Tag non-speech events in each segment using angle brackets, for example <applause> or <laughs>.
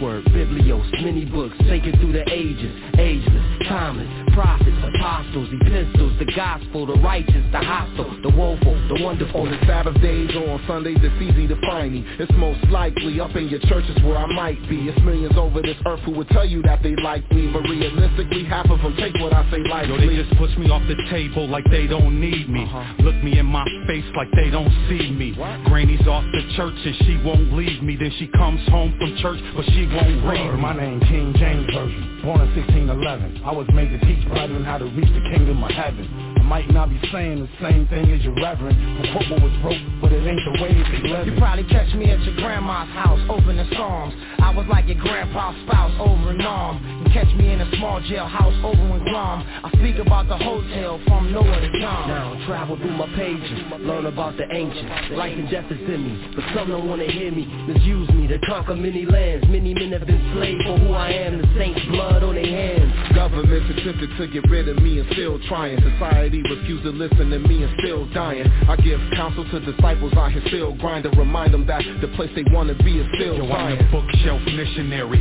word, biblios, many books, taken through the ages, ageless, timeless, prophets, apostles, epistles, the gospel, the righteous, the hostile, the woeful, the wonderful. On the Sabbath days or on Sundays, it's easy to find me. It's most likely up in your churches where I might be. It's millions over this earth who would tell you that they like me, but realistically, half of them take what I say lightly. Yo, lightly. they just push me off the table like they don't need me. Uh-huh. Look me in my face like they don't see me. Granny's off the church and she won't leave me. Then she comes home from church, but she won't read my name King James Version, born in 1611. I was made to teach brethren how to reach the kingdom of heaven. I might not be saying the same thing as your reverend, but quote what was wrote, but it ain't the way they live You probably catch me at your grandma's house, opening psalms. I was like your grandpa's spouse, over and on. You catch me in a small jailhouse, over in Guam. I speak about the hotel from nowhere to come. Now travel through my pages, learn about the ancients. Life and death is in me, but some don't wanna hear me. Misuse me to conquer many lands. Many men have been slaves for who I am. The saints' blood on their hands. Governments attempted to get rid of me and still trying. Society refused to listen to me and still dying. I give counsel to disciples out here still grinding. Remind them that the place they wanna be is still Yo, I'm the bookshelf missionary.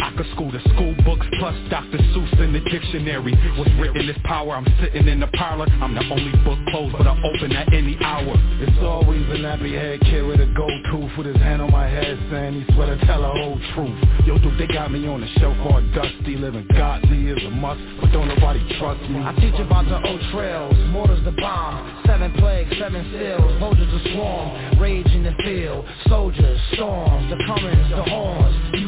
I could school the school books plus Dr. Seuss in the dictionary. What's written is power. I'm sitting in the parlor. I'm the only book closed, but I open at any hour. It's always a nappy head kid with a gold tooth with his hand on my head saying he swear to tell the whole truth. Yo, dude, they got me on the shelf all dusty, living godly is a must, but don't nobody trust me. I teach about the old trails, mortars the bomb, seven plagues, seven seals, soldiers to swarm, rage in the field, soldiers, storms, the comings, the horns, you've been warned.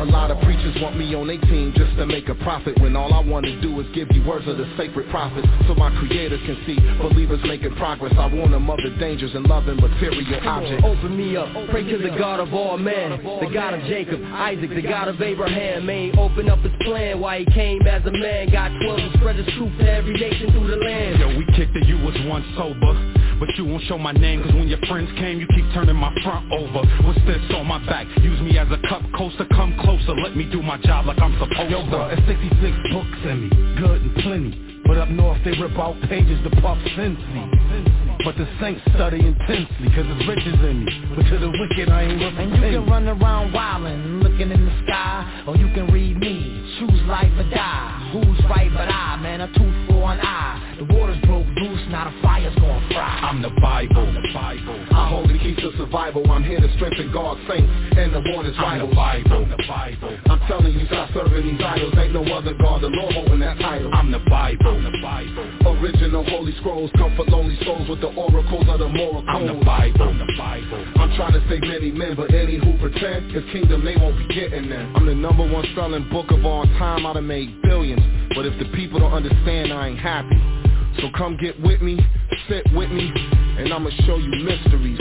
A lot of preachers want me on their team just to make a profit When all I want to do is give you words of the sacred prophets So my creators can see believers making progress. I warn them of the dangers in loving material objects. Open me up, pray to the God of all men The God of Jacob, Isaac, the God of Abraham. May open up his plan why he came as a man. Got twelve and spread his truth to every nation through the land. Yo, we kicked it, you was once sober But you won't show my name Cause when your friends came You keep turning my front over What's this on my back? Use me as a cup coaster Come closer, let me do my job like I'm supposed Yo, to bro, it's 66 books in me, good and plenty. But up north they rip out pages to puff Cincy. But the saints study intensely, cause it's riches in me. But to the wicked I ain't worth a And you penny. can run around wildin', looking in the sky Or you can read me, choose life or die Who's right but I, man, a tooth for an eye now the fire's gonna fry. I'm the Bible, the Bible. I hold the keys to survival. I'm here to strengthen God's saints And the warn is I'm the Bible, the Bible. I'm telling you stop serving these idols. Ain't no other God, the Lord holding that title. I'm the Bible, the Bible. Original holy scrolls Comfort lonely souls with the oracles of the moral I'm the Bible, the Bible. I'm trying to save many men, but any who pretend His kingdom they won't be getting there I'm the number one selling book of all time. I done made billions. But if the people don't understand, I ain't happy So come get with me, sit with me And I'ma show you mysteries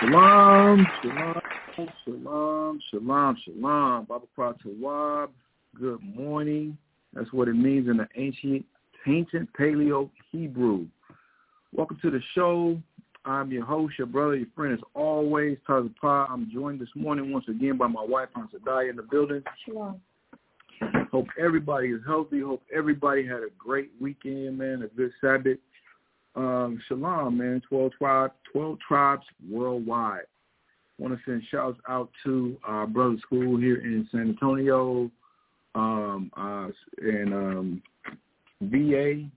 Shalom, shalom, shalom, shalom, shalom. Baba good morning. That's what it means in the ancient, ancient Paleo Hebrew. Welcome to the show. I'm your host, your brother, your friend as always, Tazapa. I'm joined this morning once again by my wife, Hansadaya, in the building. Shalom. Hope everybody is healthy. Hope everybody had a great weekend, man, a good Sabbath. Um, shalom, man. 12 tribes, 12 tribes worldwide. Want to send shouts out to our brother school here in San Antonio, um, uh, and um, VA,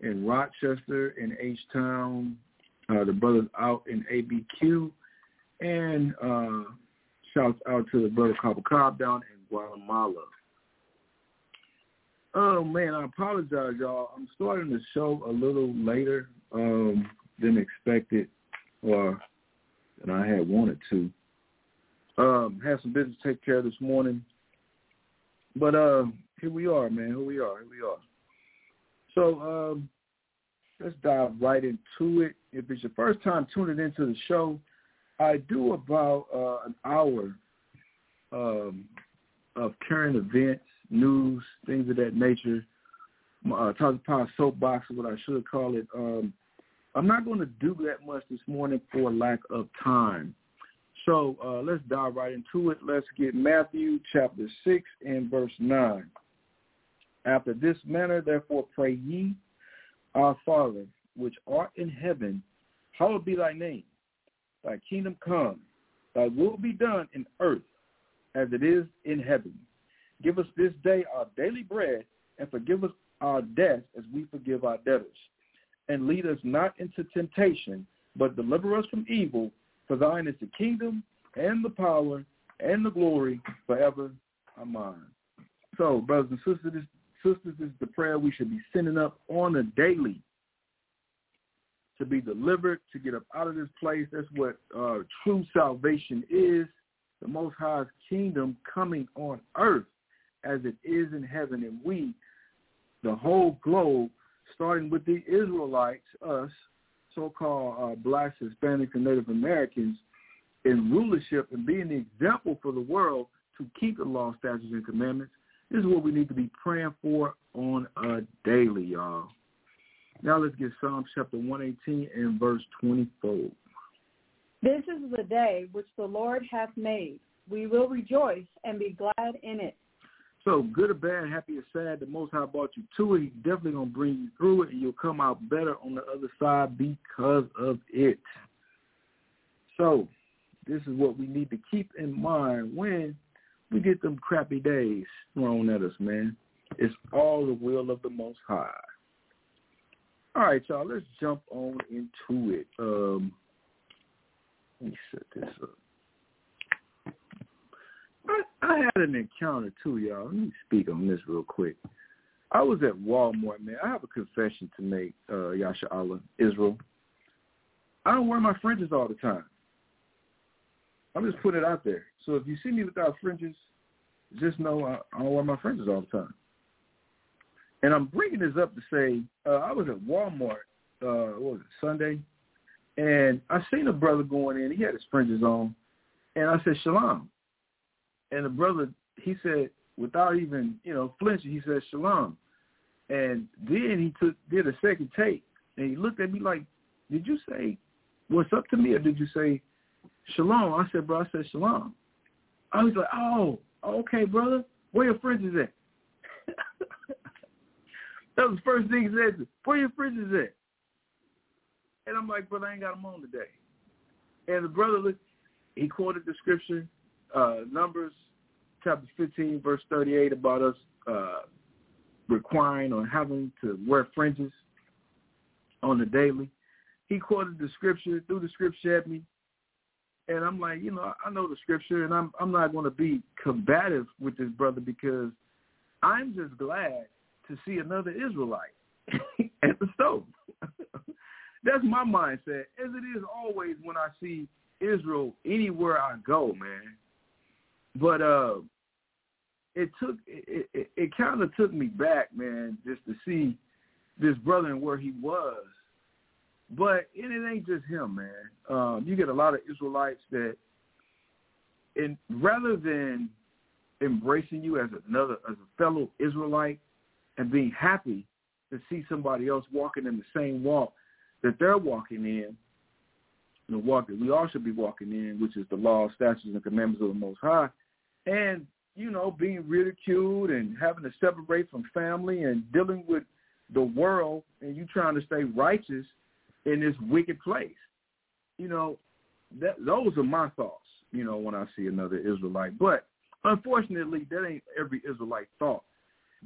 in Rochester, in H Town. Uh, the brothers out in ABQ, and uh, shouts out to the brother Copper Cobb down in Guatemala. Oh man, I apologize, y'all. I'm starting the show a little later um, than expected, or than I had wanted to. Um, had some business to take care of this morning. But uh, here we are, man. Here we are. Here we are. So um, let's dive right into it. If it's your first time tuning into the show, I do about uh, an hour um, of current events, news, things of that nature. Uh, Talk Power Soapbox is what I should call it. Um, I'm not going to do that much this morning for lack of time. So uh, let's dive right into it. Let's get Matthew chapter 6 and verse 9. After this manner, therefore, pray ye, Our Father, which art in heaven, hallowed be thy name. Thy kingdom come. Thy will be done in earth as it is in heaven. Give us this day our daily bread, and forgive us our debts as we forgive our debtors. And lead us not into temptation, but deliver us from evil. For thine is the kingdom and the power and the glory forever. Amen. So, brothers and sisters, this, sisters, this is the prayer we should be sending up on a daily to be delivered, to get up out of this place. That's what uh, true salvation is. The Most High's kingdom coming on earth as it is in heaven. And we, the whole globe, starting with the Israelites, us, so-called uh, blacks, Hispanics, and Native Americans, in rulership and being the example for the world to keep the law, statutes, and commandments. This is what we need to be praying for on a daily, y'all. Now let's get Psalm chapter 118 and verse 24. This is the day which the Lord hath made. We will rejoice and be glad in it. So good or bad, happy or sad, the Most High brought you to it. He's definitely going to bring you through it, and you'll come out better on the other side because of it. So this is what we need to keep in mind when we get them crappy days thrown at us, man. It's all the will of the Most High. All right, y'all, let's jump on into it. Um, let me set this up. I, I had an encounter too, y'all. Let me speak on this real quick. I was at Walmart, man. I have a confession to make, uh, Yasha Allah, Israel. I don't wear my fringes all the time. I'm just putting it out there. So if you see me without fringes, just know I, I don't wear my fringes all the time. And I'm bringing this up to say uh, I was at Walmart, uh, what was it, Sunday, and I seen a brother going in. He had his fringes on, and I said, Shalom. And the brother, he said, without even, you know, flinching, he said, Shalom. And then he took did a second take, and he looked at me like, did you say what's up to me, or did you say Shalom? I said, bro, I said Shalom. I was like, oh, okay, brother. Where your fringes at? <laughs> that was the first thing he said. Where your friends is at? And I'm like, brother, I ain't got them on today. And the brother, he quoted the scripture, uh, Numbers chapter 15, verse 38, about us uh, requiring or having to wear fringes on the daily. He quoted the scripture, threw the scripture at me, and I'm like, you know, I know the scripture, and I'm I'm not going to be combative with this brother because I'm just glad to see another Israelite <laughs> at the stove. <laughs> That's my mindset, as it is always when I see Israel anywhere I go, man. But uh, it took it, it, it kind of took me back, man, just to see this brother and where he was but it, it ain't just him, man. Um, you get a lot of Israelites that, and rather than embracing you as another, as a fellow Israelite, and being happy to see somebody else walking in the same walk that they're walking in, the walk that we all should be walking in, which is the law, statutes, and commandments of the Most High, and you know, being ridiculed and having to separate from family and dealing with the world, and you trying to stay righteous in this wicked place. You know, that those are my thoughts, you know, when I see another Israelite. But unfortunately, that ain't every Israelite thought.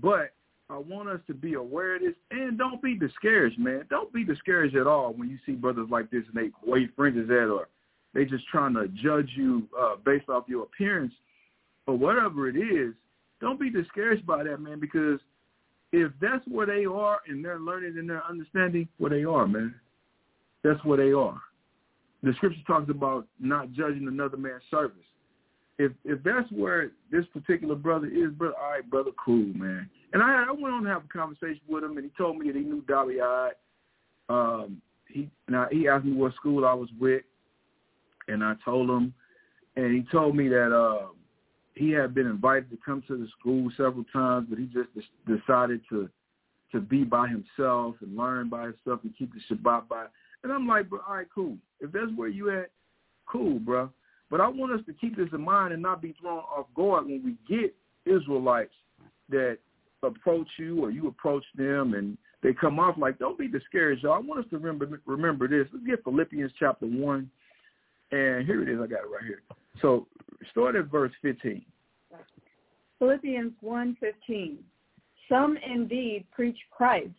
But I want us to be aware of this and don't be discouraged, man. Don't be discouraged at all when you see brothers like this and they wave fringes at or they just trying to judge you uh, based off your appearance or whatever it is. Don't be discouraged by that, man, because if that's where they are and they're learning and they're understanding where they are, man, that's where they are. The scripture talks about not judging another man's service. if if that's where this particular brother is, brother, all right, brother, cool, man. And I I went on to have a conversation with him, and he told me that he knew Dolly I. Um, he now he asked me what school I was with, and I told him, and he told me that uh, he had been invited to come to the school several times, but he just decided to to be by himself and learn by himself and keep the Shabbat by. And I'm like, bro, all right, cool. If that's where you at, cool, bro. But I want us to keep this in mind and not be thrown off guard when we get Israelites that approach you or you approach them and they come off like, don't be discouraged, y'all. I want us to remember remember this. Let's get Philippians chapter 1. And here it is. I got it right here. So start at verse 15. Philippians 1.15. Some indeed preach Christ,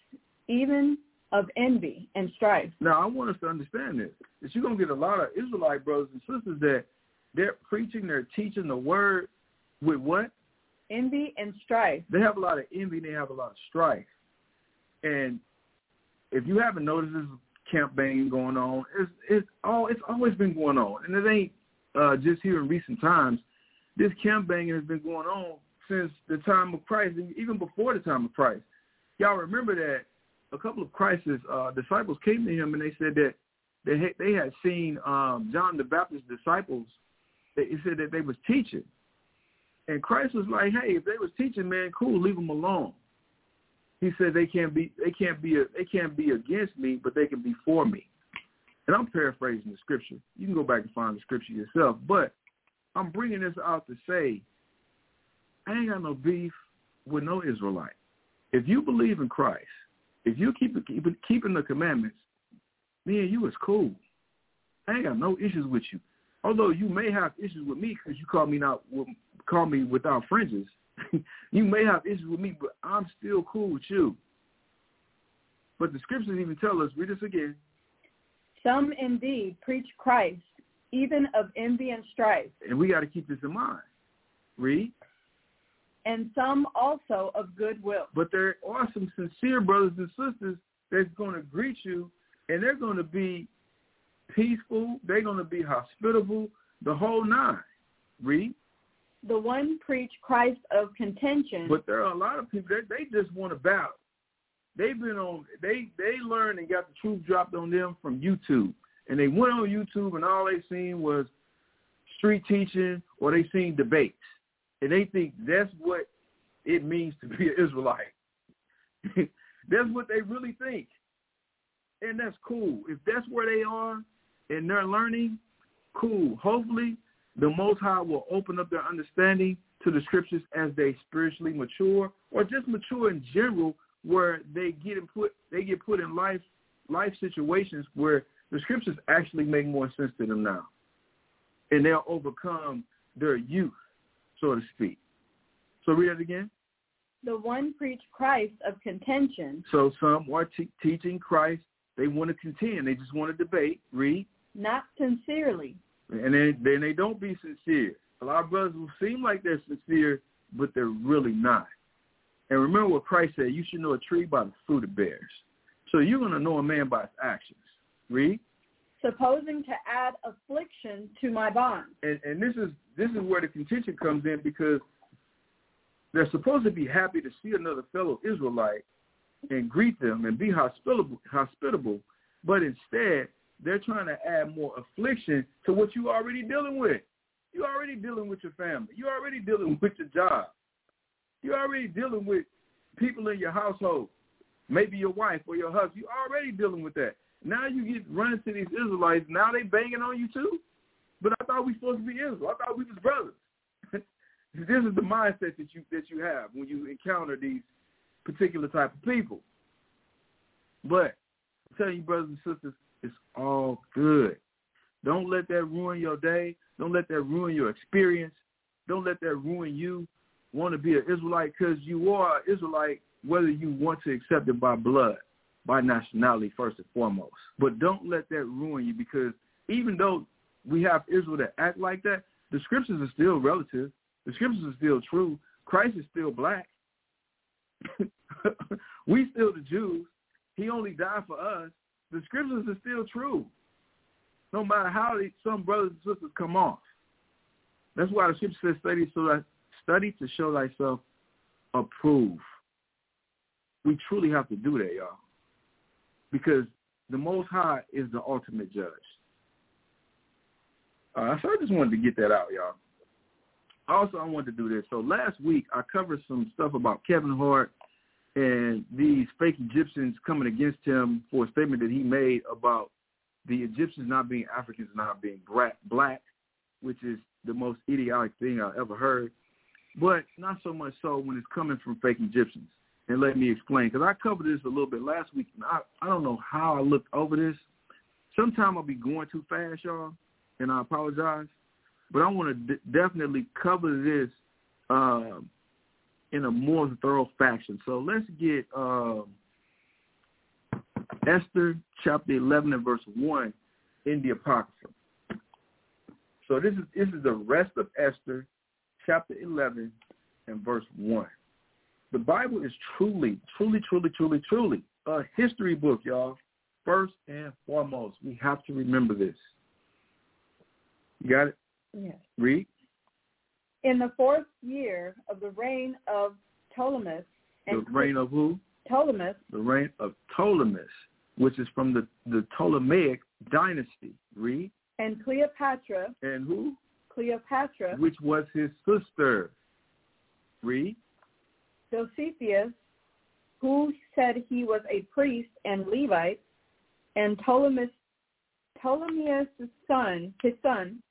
even of envy and strife. Now, I want us to understand this. That you're going to get a lot of Israelite brothers and sisters that they're preaching, they're teaching the word with what? Envy and strife. They have a lot of envy. They have a lot of strife. And if you haven't noticed, this camp banging going on. It's it's all it's always been going on, and it ain't uh, just here in recent times. This camp banging has been going on since the time of Christ, even before the time of Christ. Y'all remember that a couple of Christ's uh, disciples came to him and they said that they had, they had seen um, John the Baptist's disciples. They, he said that they was teaching, and Christ was like, "Hey, if they was teaching, man, cool, leave them alone." He said they can't be they can't be a, they can't be against me, but they can be for me. And I'm paraphrasing the scripture. You can go back and find the scripture yourself. But I'm bringing this out to say, I ain't got no beef with no Israelite. If you believe in Christ, if you keep, keep keeping the commandments, me and you is cool. I ain't got no issues with you. Although you may have issues with me because you call me not call me without fringes. <laughs> you may have issues with me, but I'm still cool with you. But the scriptures even tell us, read this again. Some indeed preach Christ, even of envy and strife. And we got to keep this in mind. Read. And some also of goodwill. But there are some sincere brothers and sisters that's going to greet you, and they're going to be peaceful. They're going to be hospitable, the whole nine. Read the one preach Christ of contention. But there are a lot of people that they just want to battle. They've been on they they learned and got the truth dropped on them from YouTube. And they went on YouTube and all they seen was street teaching or they seen debates. And they think that's what it means to be an Israelite. <laughs> that's what they really think. And that's cool. If that's where they are and they're learning, cool. Hopefully the Most High will open up their understanding to the scriptures as they spiritually mature or just mature in general where they get put they get put in life life situations where the scriptures actually make more sense to them now. And they'll overcome their youth, so to speak. So read it again. The one preach Christ of contention. So some are te- teaching Christ. They want to contend. They just want to debate. Read. Not sincerely, and then, then they don't be sincere. A lot of brothers will seem like they're sincere, but they're really not. And remember what Christ said, you should know a tree by the fruit it bears. So you're going to know a man by his actions. Read. Supposing to add affliction to my bond. And, and this is this is where the contention comes in because they're supposed to be happy to see another fellow Israelite and greet them and be hospitable, hospitable, but instead they're trying to add more affliction to what you're already dealing with. You're already dealing with your family. You're already dealing <laughs> with your job. You're already dealing with people in your household, maybe your wife or your husband. You're already dealing with that. Now you get running to these Israelites. Now they banging on you too. But I thought we supposed to be Israel. I thought we was brothers. <laughs> this is the mindset that you that you have when you encounter these particular type of people. But I'm telling you, brothers and sisters, it's all good. Don't let that ruin your day. Don't let that ruin your experience. Don't let that ruin you want to be an Israelite because you are an Israelite whether you want to accept it by blood, by nationality first and foremost. But don't let that ruin you because even though we have Israel that act like that, the scriptures are still relative. The scriptures are still true. Christ is still black. <laughs> we still the Jews. He only died for us the scriptures are still true, no matter how some brothers and sisters come off. That's why the scripture says study so that study to show thyself approved. We truly have to do that, y'all. Because the Most High is the ultimate judge. Uh, so I just wanted to get that out, y'all. Also, I wanted to do this. So last week, I covered some stuff about Kevin Hart and these fake Egyptians coming against him for a statement that he made about the Egyptians not being Africans, not being black, which is the most idiotic thing I ever heard. But not so much so when it's coming from fake Egyptians. And let me explain, because I covered this a little bit last week. And I, I don't know how I looked over this. Sometimes I'll be going too fast, y'all, and I apologize. But I want to d- definitely cover this um, in a more thorough fashion. So let's get um, Esther chapter 11 and verse 1 in the Apocrypha. So this is this is the rest of Esther chapter 11 and verse 1. The Bible is truly, truly, truly, truly, truly a history book, y'all. First and foremost, we have to remember this. You got it? Yes. Read. In the fourth year of the reign of Ptolemy. The reign of who? Ptolemy. The reign of Ptolemy, which is from the, the Ptolemaic dynasty. Read. And Cleopatra. And who? Cleopatra. Which was his sister. Read. Josephus, who said he was a priest and Levite, and Ptolemy, son, his son,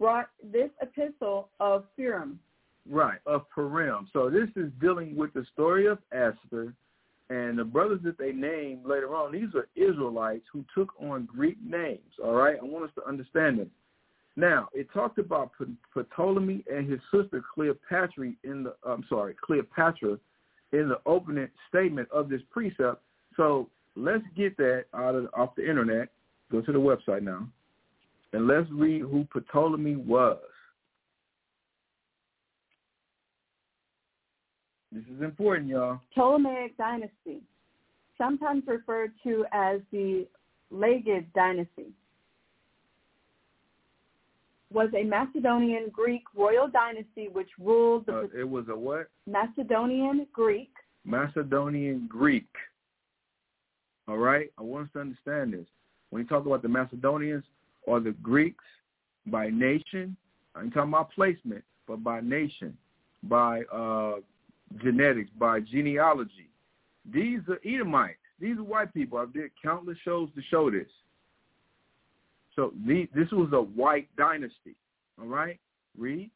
brought this epistle of Purim. Right, of Purim. So this is dealing with the story of Esther and the brothers that they named later on. These are Israelites who took on Greek names. All right, I want us to understand this. Now, it talked about Ptolemy and his sister Cleopatra in the I'm sorry, Cleopatra in the opening statement of this precept. So let's get that out of off the internet. Go to the website now. And let's read who Ptolemy was. This is important, y'all. Ptolemaic dynasty, sometimes referred to as the Lagid dynasty, was a Macedonian Greek royal dynasty which ruled the. Uh, it was a what? Macedonian Greek. Macedonian Greek. All right, I want us to understand this. When you talk about the Macedonians, or the Greeks by nation. I ain't talking about placement, but by nation, by uh, genetics, by genealogy. These are Edomites. These are white people. I've did countless shows to show this. So the, this was a white dynasty. All right? Read.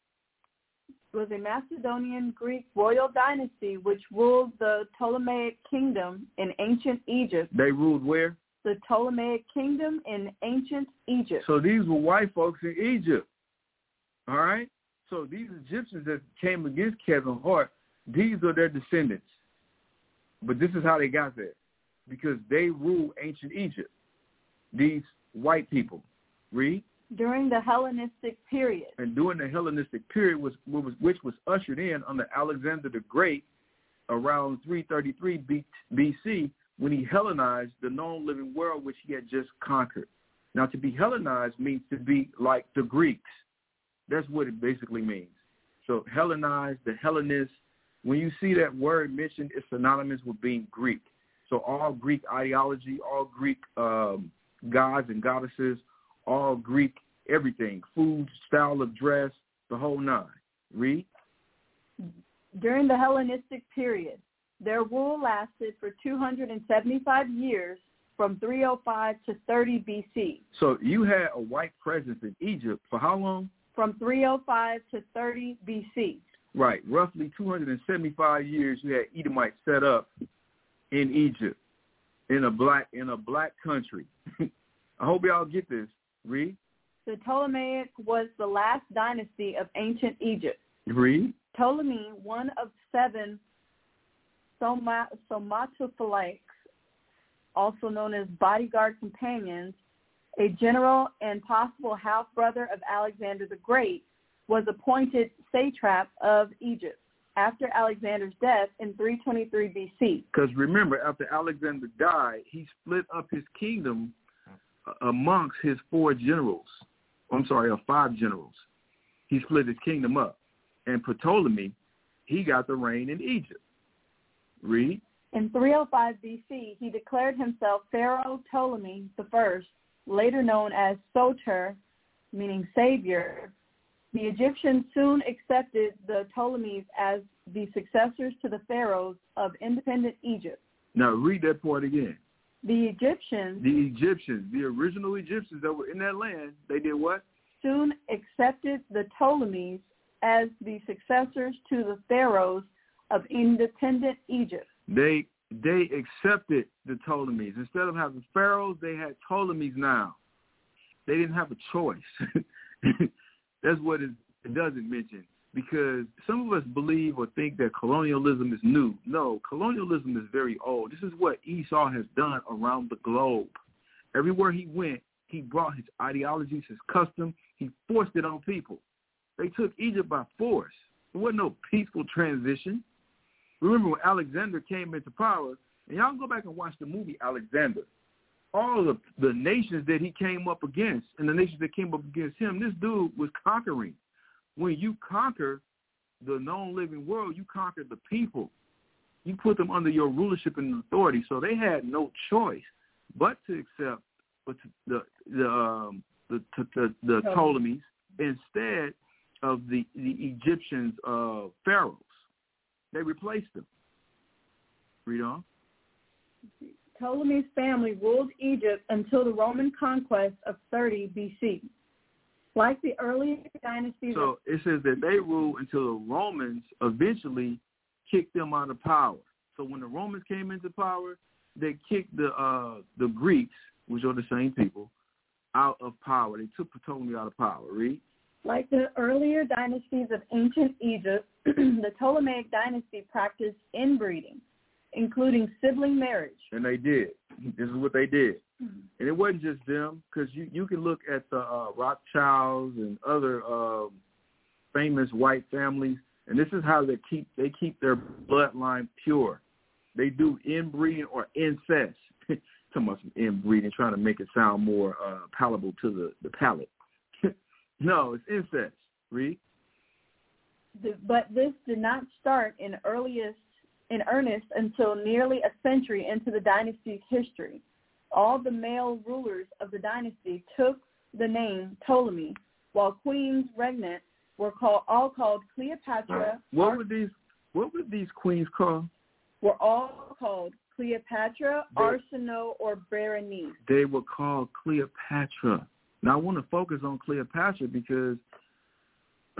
It was a Macedonian Greek royal dynasty which ruled the Ptolemaic kingdom in ancient Egypt. They ruled where? the Ptolemaic kingdom in ancient Egypt. So these were white folks in Egypt. All right? So these Egyptians that came against Kevin Hart, these are their descendants. But this is how they got there. Because they ruled ancient Egypt. These white people. Read. During the Hellenistic period. And during the Hellenistic period, was, was which was ushered in under Alexander the Great around 333 BC, when he Hellenized the known living world which he had just conquered. Now, to be Hellenized means to be like the Greeks. That's what it basically means. So Hellenized, the Hellenists, when you see that word mentioned, it's synonymous with being Greek. So all Greek ideology, all Greek um, gods and goddesses, all Greek everything, food, style of dress, the whole nine. Read. During the Hellenistic period, their rule lasted for 275 years from 305 to 30 BC. So you had a white presence in Egypt for how long? From 305 to 30 BC. Right, roughly 275 years you had Edomites set up in Egypt in a black in a black country. <laughs> I hope y'all get this. Read. The Ptolemaic was the last dynasty of ancient Egypt. Read. Ptolemy, one of seven somatophylakes, also known as bodyguard companions, a general and possible half-brother of Alexander the Great, was appointed satrap of Egypt after Alexander's death in 323 BC. Because remember, after Alexander died, he split up his kingdom amongst his four generals. I'm sorry, uh, five generals. he split his kingdom up. And Ptolemy, he got the reign in Egypt. Read. In 305 BC, he declared himself Pharaoh Ptolemy I, later known as Soter, meaning savior. The Egyptians soon accepted the Ptolemies as the successors to the pharaohs of independent Egypt. Now read that part again. The Egyptians. The Egyptians, the original Egyptians that were in that land, they did what? Soon accepted the Ptolemies as the successors to the pharaohs of independent Egypt. They they accepted the Ptolemies. Instead of having pharaohs, they had Ptolemies now. They didn't have a choice. <laughs> That's what it, it doesn't mention because some of us believe or think that colonialism is new. No, colonialism is very old. This is what Esau has done around the globe. Everywhere he went, he brought his ideologies, his custom, he forced it on people. They took Egypt by force. There wasn't no peaceful transition. Remember when Alexander came into power, and y'all go back and watch the movie Alexander. All of the nations that he came up against and the nations that came up against him, this dude was conquering. When you conquer the known living world, you conquer the people. You put them under your rulership and authority. So they had no choice but to accept the the um, the, the, the Ptolemies instead of the the Egyptians uh, pharaohs. They replaced them. Read on. Ptolemy's family ruled Egypt until the Roman conquest of 30 BC. Like the early dynasties. So it says that they ruled until the Romans eventually kicked them out of power. So when the Romans came into power, they kicked the uh, the Greeks, which are the same people, out of power. They took Ptolemy out of power. Read. Like the earlier dynasties of ancient Egypt, <clears throat> the Ptolemaic dynasty practiced inbreeding, including sibling marriage. And they did. This is what they did. Mm-hmm. And it wasn't just them, because you, you can look at the uh, Rothschilds and other uh, famous white families, and this is how they keep they keep their bloodline pure. They do inbreeding or incest. <laughs> Talking about some inbreeding, trying to make it sound more uh, palatable to the, the palate. <laughs> No, it's incest. Read. But this did not start in earliest in earnest until nearly a century into the dynasty's history. All the male rulers of the dynasty took the name Ptolemy, while queens regnant were called all called Cleopatra. What were these? What were these queens called? Were all called Cleopatra, they, Arsinoe, or Berenice. They were called Cleopatra. Now, I want to focus on Cleopatra because,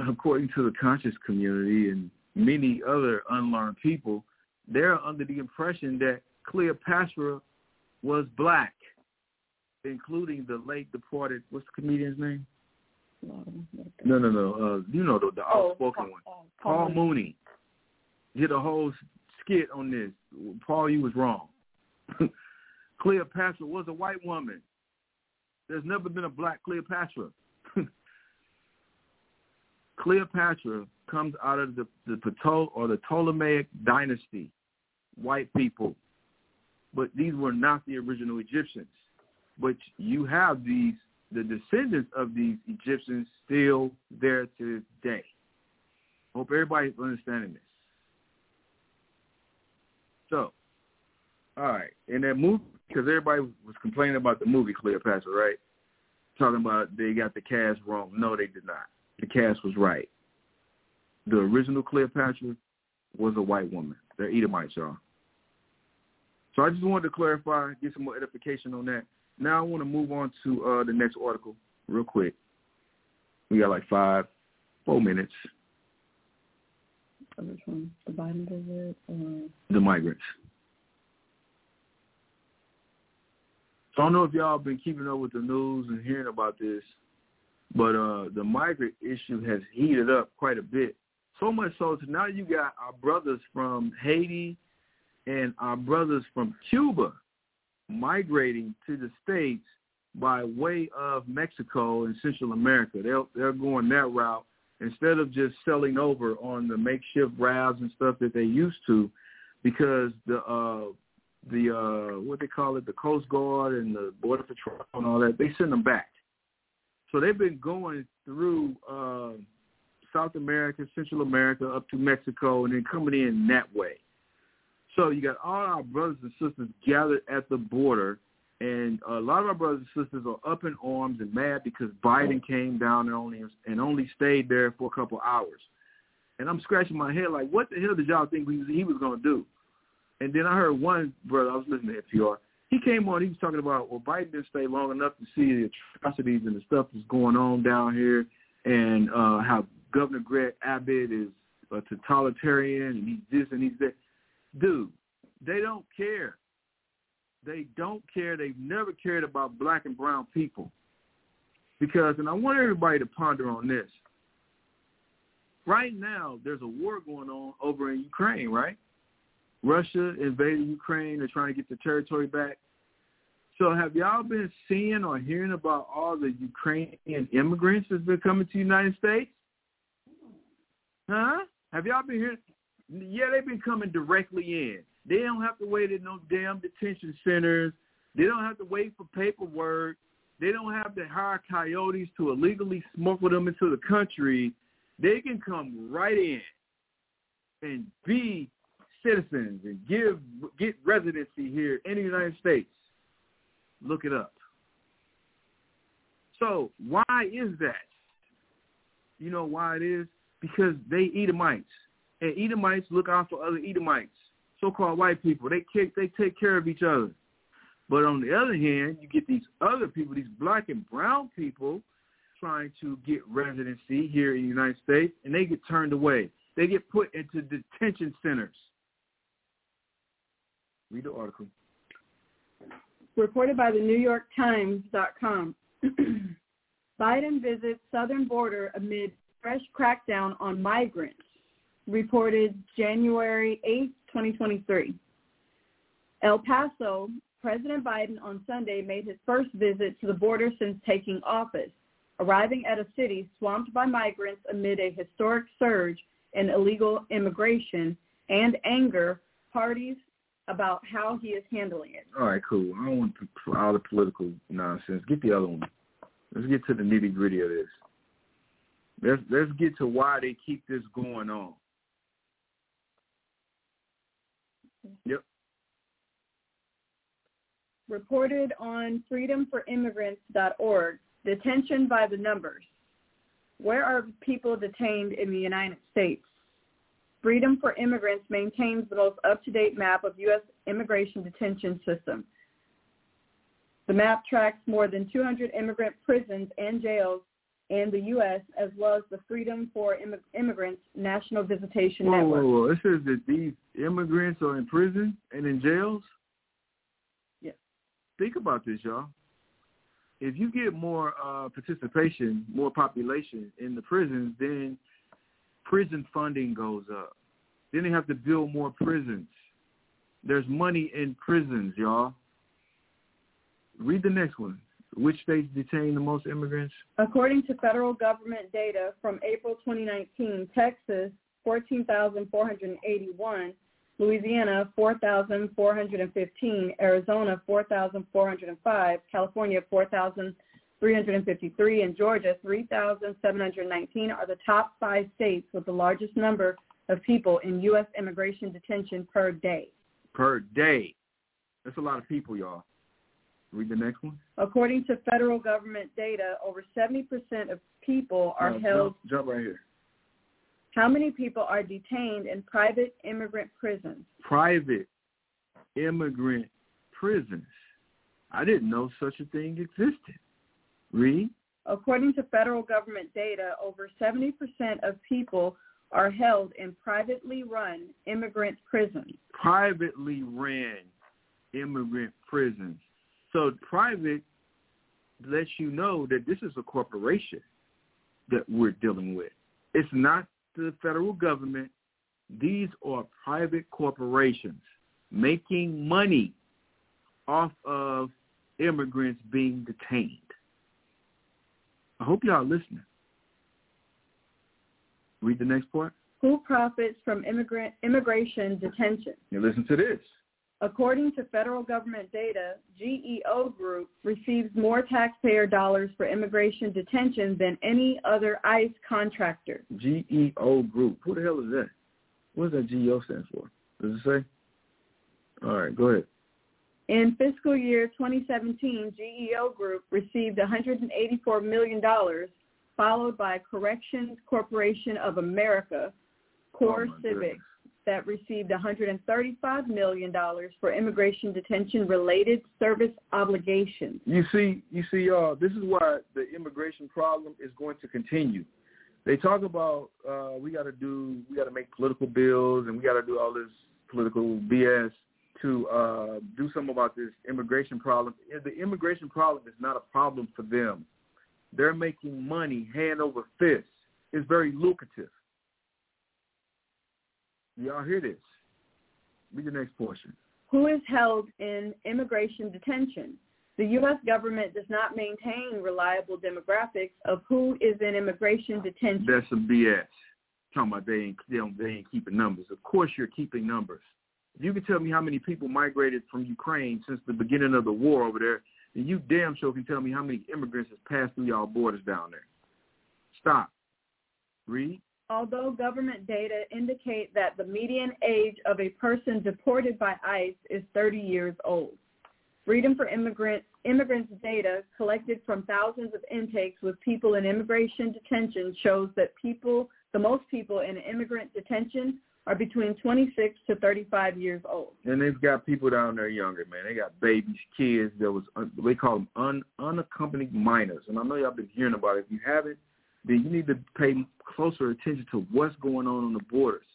according to the conscious community and many other unlearned people, they're under the impression that Cleopatra was black, including the late departed, what's the comedian's name? No, no, no. Uh, you know the, the oh, outspoken Paul, one. Paul, Paul Mooney. Mooney did a whole skit on this. Paul, you was wrong. <laughs> Cleopatra was a white woman. There's never been a black Cleopatra. <laughs> Cleopatra comes out of the the Ptol or the Ptolemaic dynasty, white people, but these were not the original Egyptians. But you have these the descendants of these Egyptians still there to today. Hope everybody's understanding this. So, all right, in that movie, because everybody was complaining about the movie Cleopatra, right? Talking about they got the cast wrong. No, they did not. The cast was right. The original Cleopatra was a white woman. They're Edomites, y'all. So I just wanted to clarify, get some more edification on that. Now I want to move on to uh, the next article real quick. We got like five, four minutes. Which one? The Biden visit? Or... The migrants. So I don't know if y'all been keeping up with the news and hearing about this, but uh, the migrant issue has heated up quite a bit. So much so that now you got our brothers from Haiti and our brothers from Cuba migrating to the states by way of Mexico and Central America. They're they're going that route instead of just selling over on the makeshift rafts and stuff that they used to, because the uh, the uh what they call it, the Coast Guard and the Border Patrol and all that, they send them back. So they've been going through uh South America, Central America, up to Mexico, and then coming in that way. So you got all our brothers and sisters gathered at the border, and a lot of our brothers and sisters are up in arms and mad because Biden came down and only and only stayed there for a couple hours. And I'm scratching my head like, what the hell did y'all think he was, he was going to do? And then I heard one brother, I was listening to FTR, he came on, he was talking about, well, Biden didn't stay long enough to see the atrocities and the stuff that's going on down here and uh, how Governor Greg Abbott is a totalitarian and he's this and he's that. Dude, they don't care. They don't care. They've never cared about black and brown people. Because, and I want everybody to ponder on this. Right now, there's a war going on over in Ukraine, right? Russia invaded Ukraine. They're trying to get the territory back. So have y'all been seeing or hearing about all the Ukrainian immigrants that's been coming to the United States? Huh? Have y'all been hearing? Yeah, they've been coming directly in. They don't have to wait at no damn detention centers. They don't have to wait for paperwork. They don't have to hire coyotes to illegally smuggle them into the country. They can come right in and be citizens and give get residency here in the United States. Look it up. So why is that? You know why it is? Because they Edomites. And Edomites look out for other Edomites, so-called white people. They take, they take care of each other. But on the other hand, you get these other people, these black and brown people, trying to get residency here in the United States, and they get turned away. They get put into detention centers. Read the article. Reported by the New York Times.com. <clears throat> Biden visits southern border amid fresh crackdown on migrants. Reported January 8, 2023. El Paso, President Biden on Sunday made his first visit to the border since taking office, arriving at a city swamped by migrants amid a historic surge in illegal immigration and anger parties about how he is handling it. All right, cool. I don't want all the political nonsense. Get the other one. Let's get to the nitty gritty of this. Let's let's get to why they keep this going on. Yep. Reported on freedomforimmigrants.org, detention by the numbers. Where are people detained in the United States? Freedom for Immigrants maintains the most up-to-date map of U.S. immigration detention system. The map tracks more than 200 immigrant prisons and jails in the U.S., as well as the Freedom for Immigrants National Visitation whoa, Network. Whoa, whoa. It says that these immigrants are in prison and in jails? Yes. Think about this, y'all. If you get more uh, participation, more population in the prisons, then prison funding goes up. Then they have to build more prisons. There's money in prisons, y'all. Read the next one. Which states detain the most immigrants? According to federal government data from April 2019, Texas, 14,481, Louisiana, 4,415, Arizona, 4,405, California, 4,353, and Georgia, 3,719 are the top five states with the largest number of people in U.S. immigration detention per day. Per day. That's a lot of people, y'all. Read the next one. According to federal government data, over 70% of people are no, held. Jump, jump right here. How many people are detained in private immigrant prisons? Private immigrant prisons. I didn't know such a thing existed. Read. According to federal government data, over 70% of people are held in privately run immigrant prisons. Privately ran immigrant prisons. So private lets you know that this is a corporation that we're dealing with. It's not the federal government. These are private corporations making money off of immigrants being detained. I hope y'all listening. Read the next part. Who profits from immigrant immigration detention? You listen to this. According to federal government data, GEO Group receives more taxpayer dollars for immigration detention than any other ICE contractor. GEO Group. Who the hell is that? What does that GEO stand for? Does it say? All right, go ahead. In fiscal year 2017, GEO Group received $184 million, followed by Corrections Corporation of America, Core Oh, my Civic, goodness. That received $135 million for immigration detention related service obligations. You see, you see, y'all. This is why the immigration problem is going to continue. They talk about uh, we got to do, we got to make political bills, and we got to do all this political BS to uh, do something about this immigration problem. The immigration problem is not a problem for them. They're making money hand over fist. It's very lucrative. Y'all hear this? Read the next portion. Who is held in immigration detention? The U.S. government does not maintain reliable demographics of who is in immigration detention. That's some BS. Talking about they ain't they, don't, they ain't keeping numbers. Of course you're keeping numbers. If You can tell me how many people migrated from Ukraine since the beginning of the war over there, and you damn sure can tell me how many immigrants has passed through y'all borders down there. Stop. Read. Although government data indicate that the median age of a person deported by ICE is 30 years old. Freedom for Immigrant, Immigrants data collected from thousands of intakes with people in immigration detention shows that people, the most people in immigrant detention are between 26 to 35 years old. And they've got people down there younger, man. They got babies, kids. There was uh, they call them un, unaccompanied minors. And I know y'all been hearing about it. If you haven't, then you need to pay closer attention to what's going on on the borders.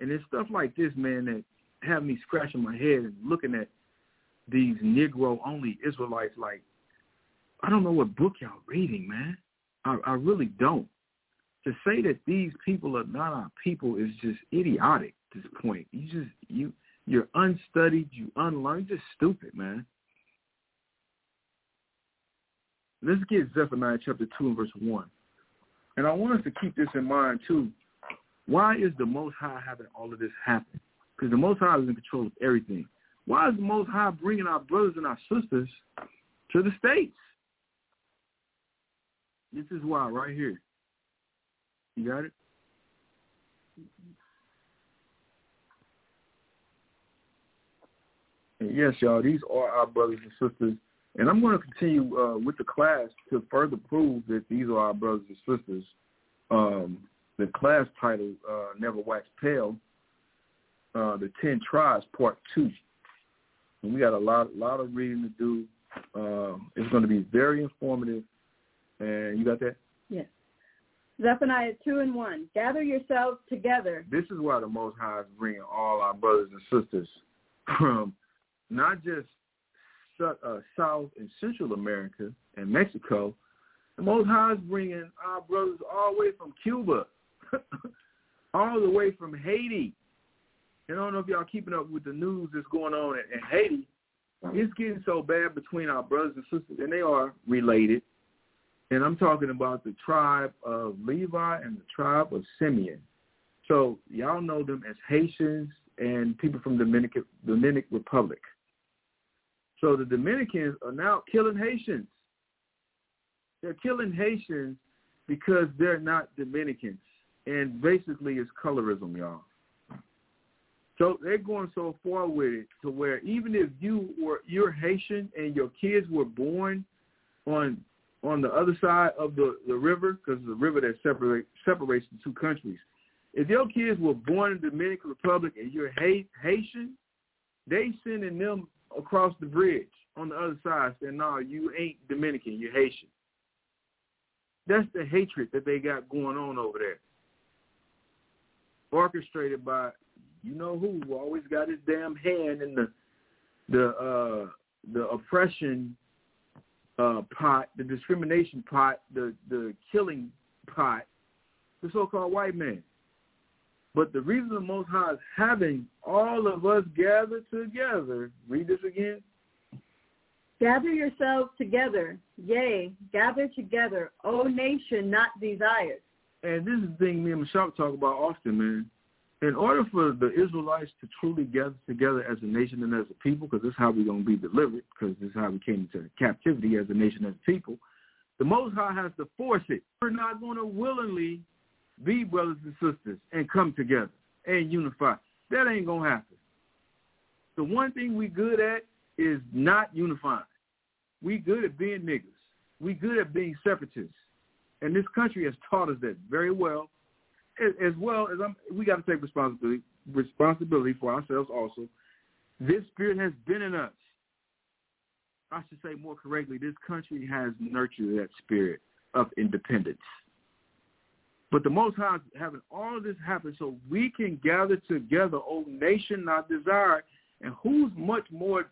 And it's stuff like this, man, that have me scratching my head and looking at these Negro-only Israelites like, I don't know what book y'all reading, man. I, I really don't. To say that these people are not our people is just idiotic at this point. You just you you're unstudied, you unlearned, just stupid, man. Let's get Zephaniah chapter two and verse one. And I want us to keep this in mind too. Why is the Most High having all of this happen? Because the Most High is in control of everything. Why is the Most High bringing our brothers and our sisters to the States? This is why right here. You got it? Yes, y'all, these are our brothers and sisters. And I'm going to continue uh, with the class to further prove that these are our brothers and sisters. Um, the class title, uh, Never Wax Pale, uh, the 10 Tribes, Part 2. And we got a lot, lot of reading to do. Uh, it's going to be very informative. And you got that? Yes. Zephaniah 2 and 1. Gather yourselves together. This is why the Most High is bringing all our brothers and sisters from not just uh, South and Central America and Mexico. The Most High is bringing our brothers all the way from Cuba, <laughs> all the way from Haiti. And I don't know if y'all keeping up with the news that's going on in, in Haiti. It's getting so bad between our brothers and sisters, and they are related. And I'm talking about the tribe of Levi and the tribe of Simeon. So y'all know them as Haitians and people from Dominican Dominican Republic. So the Dominicans are now killing Haitians. They're killing Haitians because they're not Dominicans. And basically it's colorism, y'all. So they're going so far with it to where even if you were you're Haitian and your kids were born on on the other side of the, the river, because the river that separate, separates the two countries, if your kids were born in the Dominican Republic and you're Haitian, they sending them across the bridge on the other side saying, no, you ain't Dominican, you're Haitian. That's the hatred that they got going on over there. Orchestrated by you know who, who always got his damn hand in the the uh the oppression uh pot, the discrimination pot, the the killing pot, the so called white man. But the reason the Most High is having all of us gather together, read this again. Gather yourselves together, yea, gather together, O nation not desired. And this is the thing me and Michelle talk about often, man. in order for the Israelites to truly gather together as a nation and as a people, because this is how we're going to be delivered, because this is how we came into captivity as a nation and as a people, the Most High has to force it. We're not going to willingly be brothers and sisters and come together and unify. That ain't going to happen. The one thing we good at is not unifying. We good at being niggas. We good at being separatists. And this country has taught us that very well, as well as I'm, we got to take responsibility responsibility for ourselves also. This spirit has been in us. I should say more correctly, this country has nurtured that spirit of independence. But the Most High is having all this happen so we can gather together, O nation not desired. And who's much more,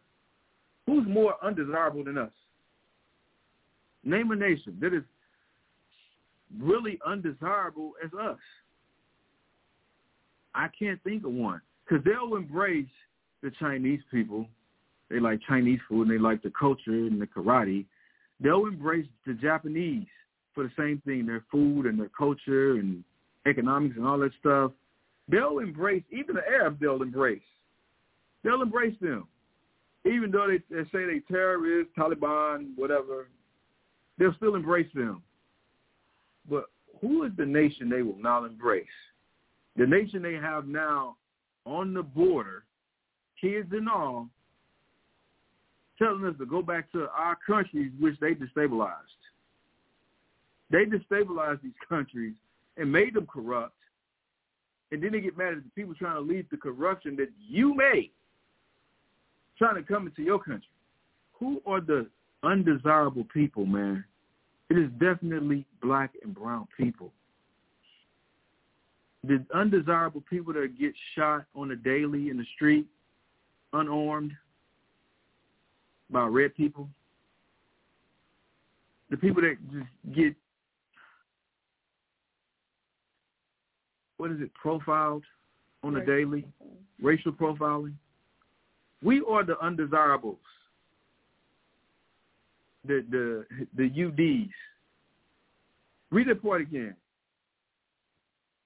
who's more undesirable than us? Name a nation that is really undesirable as us. I can't think of one because they'll embrace the Chinese people. They like Chinese food and they like the culture and the karate. They'll embrace the Japanese for the same thing, their food and their culture and economics and all that stuff. They'll embrace, even the Arabs they'll embrace. They'll embrace them. Even though they, they say they terrorists, Taliban, whatever, they'll still embrace them. But who is the nation they will not embrace? The nation they have now on the border, kids and all, telling us to go back to our countries which they destabilized. They destabilized these <laughs> countries and made them corrupt. And then they get mad at the people trying to leave the corruption that you made, trying to come into your country. Who are the undesirable people, man? It is definitely black and brown people. The undesirable people that get shot on a daily in the street, unarmed, by red people. The people that just get, what is it, profiled on a daily, racial profiling. We are the undesirables the the the UDs. Read the part again.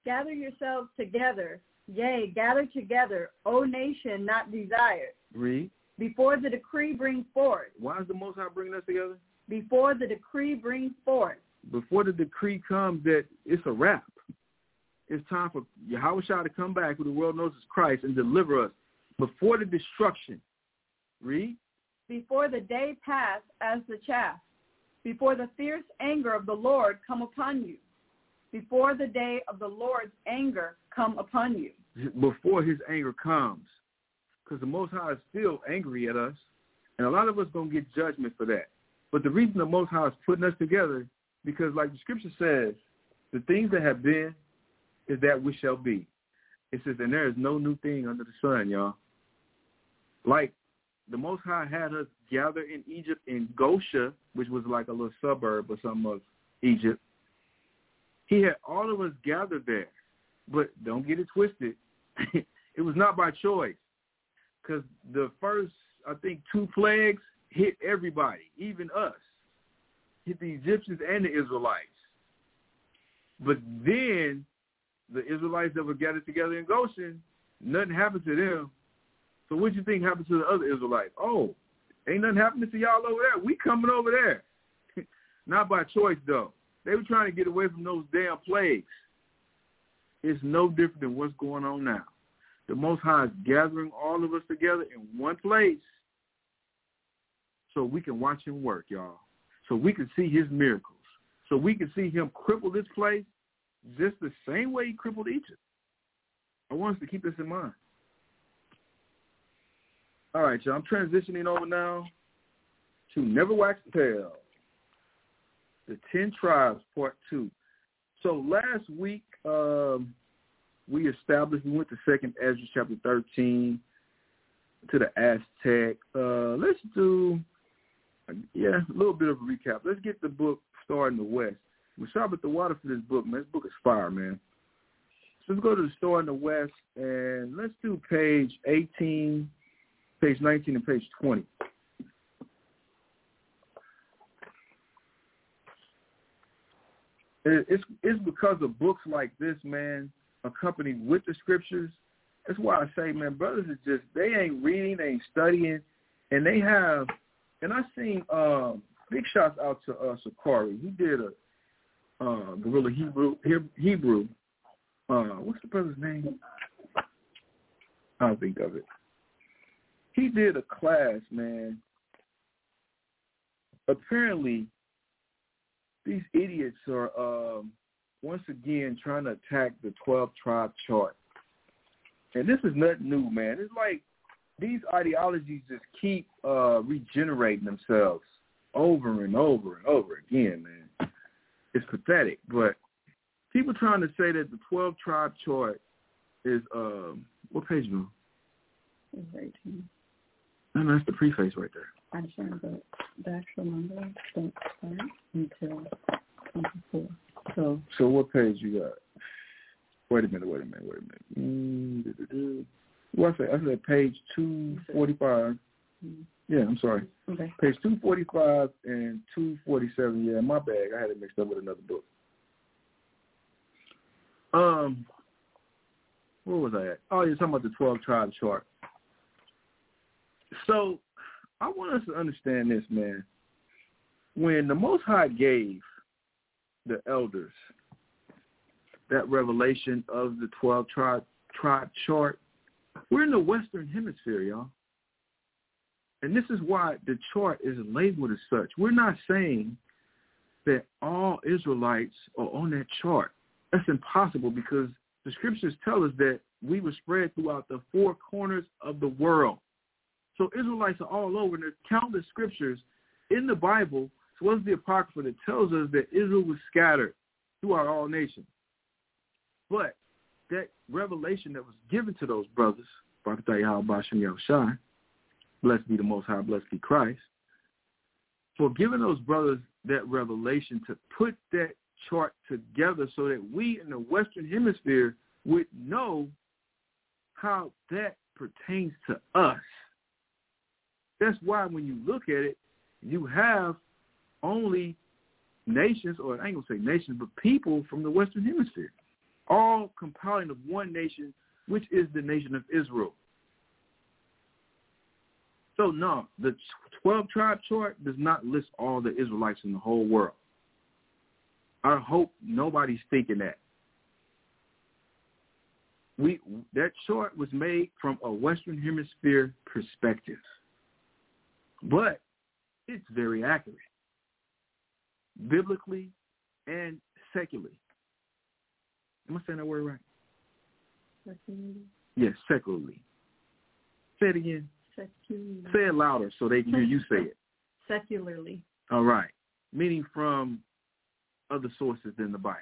Gather yourselves together, yea, gather together, O nation not desired. Read. Before the decree brings forth. Why is the Most High bringing us together? Before the decree brings forth. Before the decree comes that it's a wrap. It's time for Yahawashi to come back, who the world knows is Christ, and deliver us before the destruction. Read before the day pass as the chaff, before the fierce anger of the Lord come upon you, before the day of the Lord's anger come upon you. Before his anger comes, because the Most High is still angry at us, and a lot of us going to get judgment for that. But the reason the Most High is putting us together, because like the scripture says, the things that have been is that we shall be. It says, and there is no new thing under the sun, y'all. Like the Most High had us gather in Egypt in Goshen, which was like a little suburb or something of Egypt. He had all of us gathered there, but don't get it twisted. <laughs> it was not by choice, because the first, I think, two plagues hit everybody, even us, hit the Egyptians and the Israelites. But then the Israelites that were gathered together in Goshen, nothing happened to them so what you think happened to the other Israelites? Oh, ain't nothing happening to y'all over there. We coming over there. <laughs> Not by choice, though. They were trying to get away from those damn plagues. It's no different than what's going on now. The Most High is gathering all of us together in one place so we can watch him work, y'all. So we can see his miracles. So we can see him cripple this place just the same way he crippled Egypt. I want us to keep this in mind. All right, y'all. I'm transitioning over now to Never Wax Pale, the Ten Tribes, Part Two. So last week um, we established we went to Second Ezra chapter 13 to the Aztec. Uh, let's do yeah a little bit of a recap. Let's get the book started in the West. We start with the water for this book, man. This book is fire, man. So let's go to the Star in the West and let's do page 18 page 19 and page 20. It's, it's because of books like this, man, accompanied with the scriptures. That's why I say, man, brothers are just they ain't reading, they ain't studying, and they have. And I've seen um, big shots out to uh, Sakari. He did a uh, Gorilla Hebrew Hebrew. Uh, what's the brother's name? I don't think of it. He did a class, man. Apparently, these idiots are um, once again trying to attack the 12 tribe chart. And this is nothing new, man. It's like these ideologies just keep uh, regenerating themselves over and over and over again, man. It's pathetic. But people trying to say that the 12 tribe chart is, um, what page you on? 18. No, no, that's the preface right there. I'm sorry, but the actual numbers don't start until 24. So, so what page you got? Wait a minute, wait a minute, wait a minute. Mm, what I say? I said page 245. Mm-hmm. Yeah, I'm sorry. Okay. Page 245 and 247. Yeah, my bag. I had it mixed up with another book. Um, where was I at? Oh, you're talking about the 12 tribe chart. So I want us to understand this, man. When the Most High gave the elders that revelation of the 12 tribe, tribe chart, we're in the Western Hemisphere, y'all. And this is why the chart is labeled as such. We're not saying that all Israelites are on that chart. That's impossible because the scriptures tell us that we were spread throughout the four corners of the world. So Israelites are all over, and there's countless scriptures in the Bible, as well as the Apocrypha, that tells us that Israel was scattered throughout all nations. But that revelation that was given to those brothers, Baruch Yahushua, blessed be the Most High, blessed be Christ, for giving those brothers that revelation to put that chart together so that we in the Western Hemisphere would know how that pertains to us that's why when you look at it, you have only nations, or I ain't gonna say nations, but people from the Western Hemisphere, all compiling of one nation, which is the nation of Israel. So no, the 12 tribe chart does not list all the Israelites in the whole world. I hope nobody's thinking that. We that chart was made from a Western Hemisphere perspective but it's very accurate, biblically and secularly. Am I saying that word right? Secularly. Yes, secularly. Say it again. Secularly. Say it louder so they can hear you say it. <laughs> Secularly. All right. Meaning from other sources than the Bible.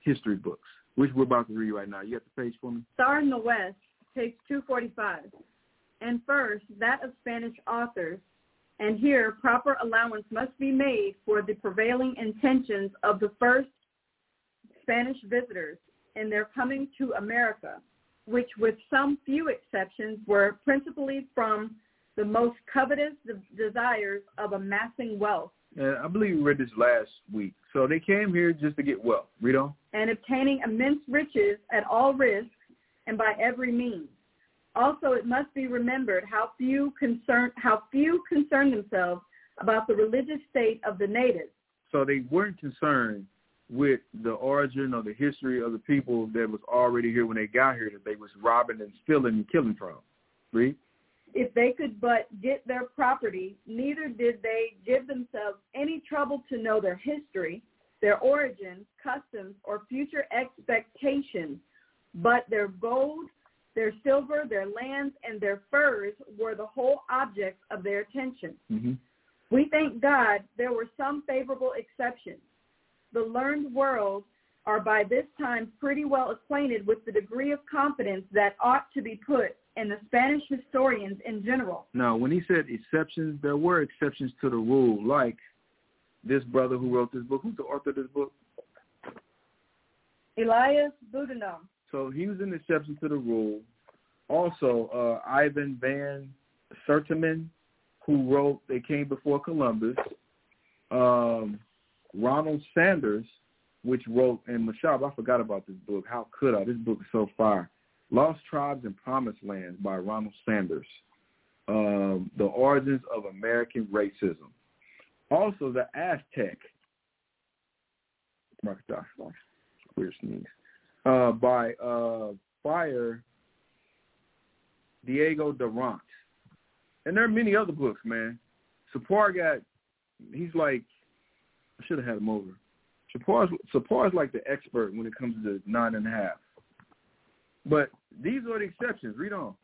History books, which we're about to read right now. You got the page for me? Star in the West, page 245 and first that of Spanish authors, and here proper allowance must be made for the prevailing intentions of the first Spanish visitors in their coming to America, which with some few exceptions were principally from the most covetous desires of amassing wealth. I believe we read this last week. So they came here just to get wealth. Read on. And obtaining immense riches at all risks and by every means. Also, it must be remembered how few concern how few concern themselves about the religious state of the natives. So they weren't concerned with the origin or the history of the people that was already here when they got here that they was robbing and stealing and killing from. Read. If they could but get their property, neither did they give themselves any trouble to know their history, their origin, customs, or future expectations, but their gold, their silver, their lands, and their furs were the whole objects of their attention. Mm-hmm. We thank God there were some favorable exceptions. The learned world are by this time pretty well acquainted with the degree of confidence that ought to be put in the Spanish historians in general. Now, when he said exceptions, there were exceptions to the rule, like this brother who wrote this book. Who's the author of this book? Elias Boudinot. So he was an exception to the rule. Also, uh, Ivan Van Sertima, who wrote They Came Before Columbus. Um, Ronald Sanders which wrote, and Mashab, I forgot about this book. How could I? This book is so fire. Lost Tribes and Promised Lands by Ronald Sanders. Um, the Origins of American Racism. Also, The Aztec. Weird sneeze. Uh, by uh, Fray Diego Durant. And there are many other books, man. Sapar got, he's like, I should have had him over. Sapar's, Sapar's like the expert when it comes to nine and a half. But these are the exceptions. Read on.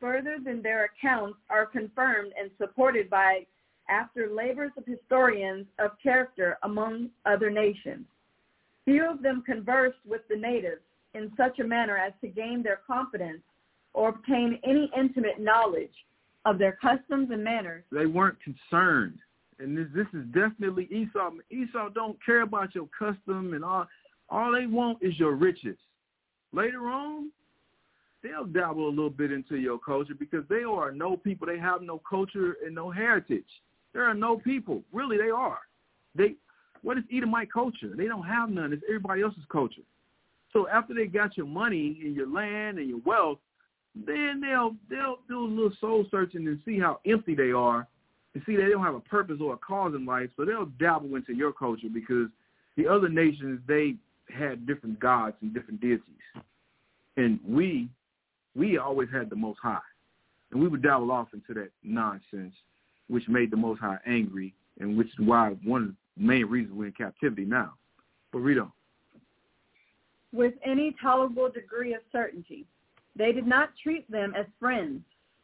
Further than their accounts are confirmed and supported by after labors of historians of character among other nations. Few of them conversed with the natives in such a manner as to gain their confidence or obtain any intimate knowledge of their customs and manners. They weren't concerned. And this, this is definitely Esau. Esau don't care about your custom and all. All they want is your riches. Later on, they'll dabble a little bit into your culture because they are no people. They have no culture and no heritage. There are no people. Really, they are. They what is Edomite culture? They don't have none. It's everybody else's culture. So after they got your money and your land and your wealth, then they'll they'll do a little soul searching and see how empty they are and see they don't have a purpose or a cause in life. So they'll dabble into your culture because the other nations they had different gods and different deities. And we we always had the most high. And we would dabble off into that nonsense, which made the most high angry and which is why one of the main reasons we're in captivity now. But read on. With any tolerable degree of certainty they did not treat them as friends,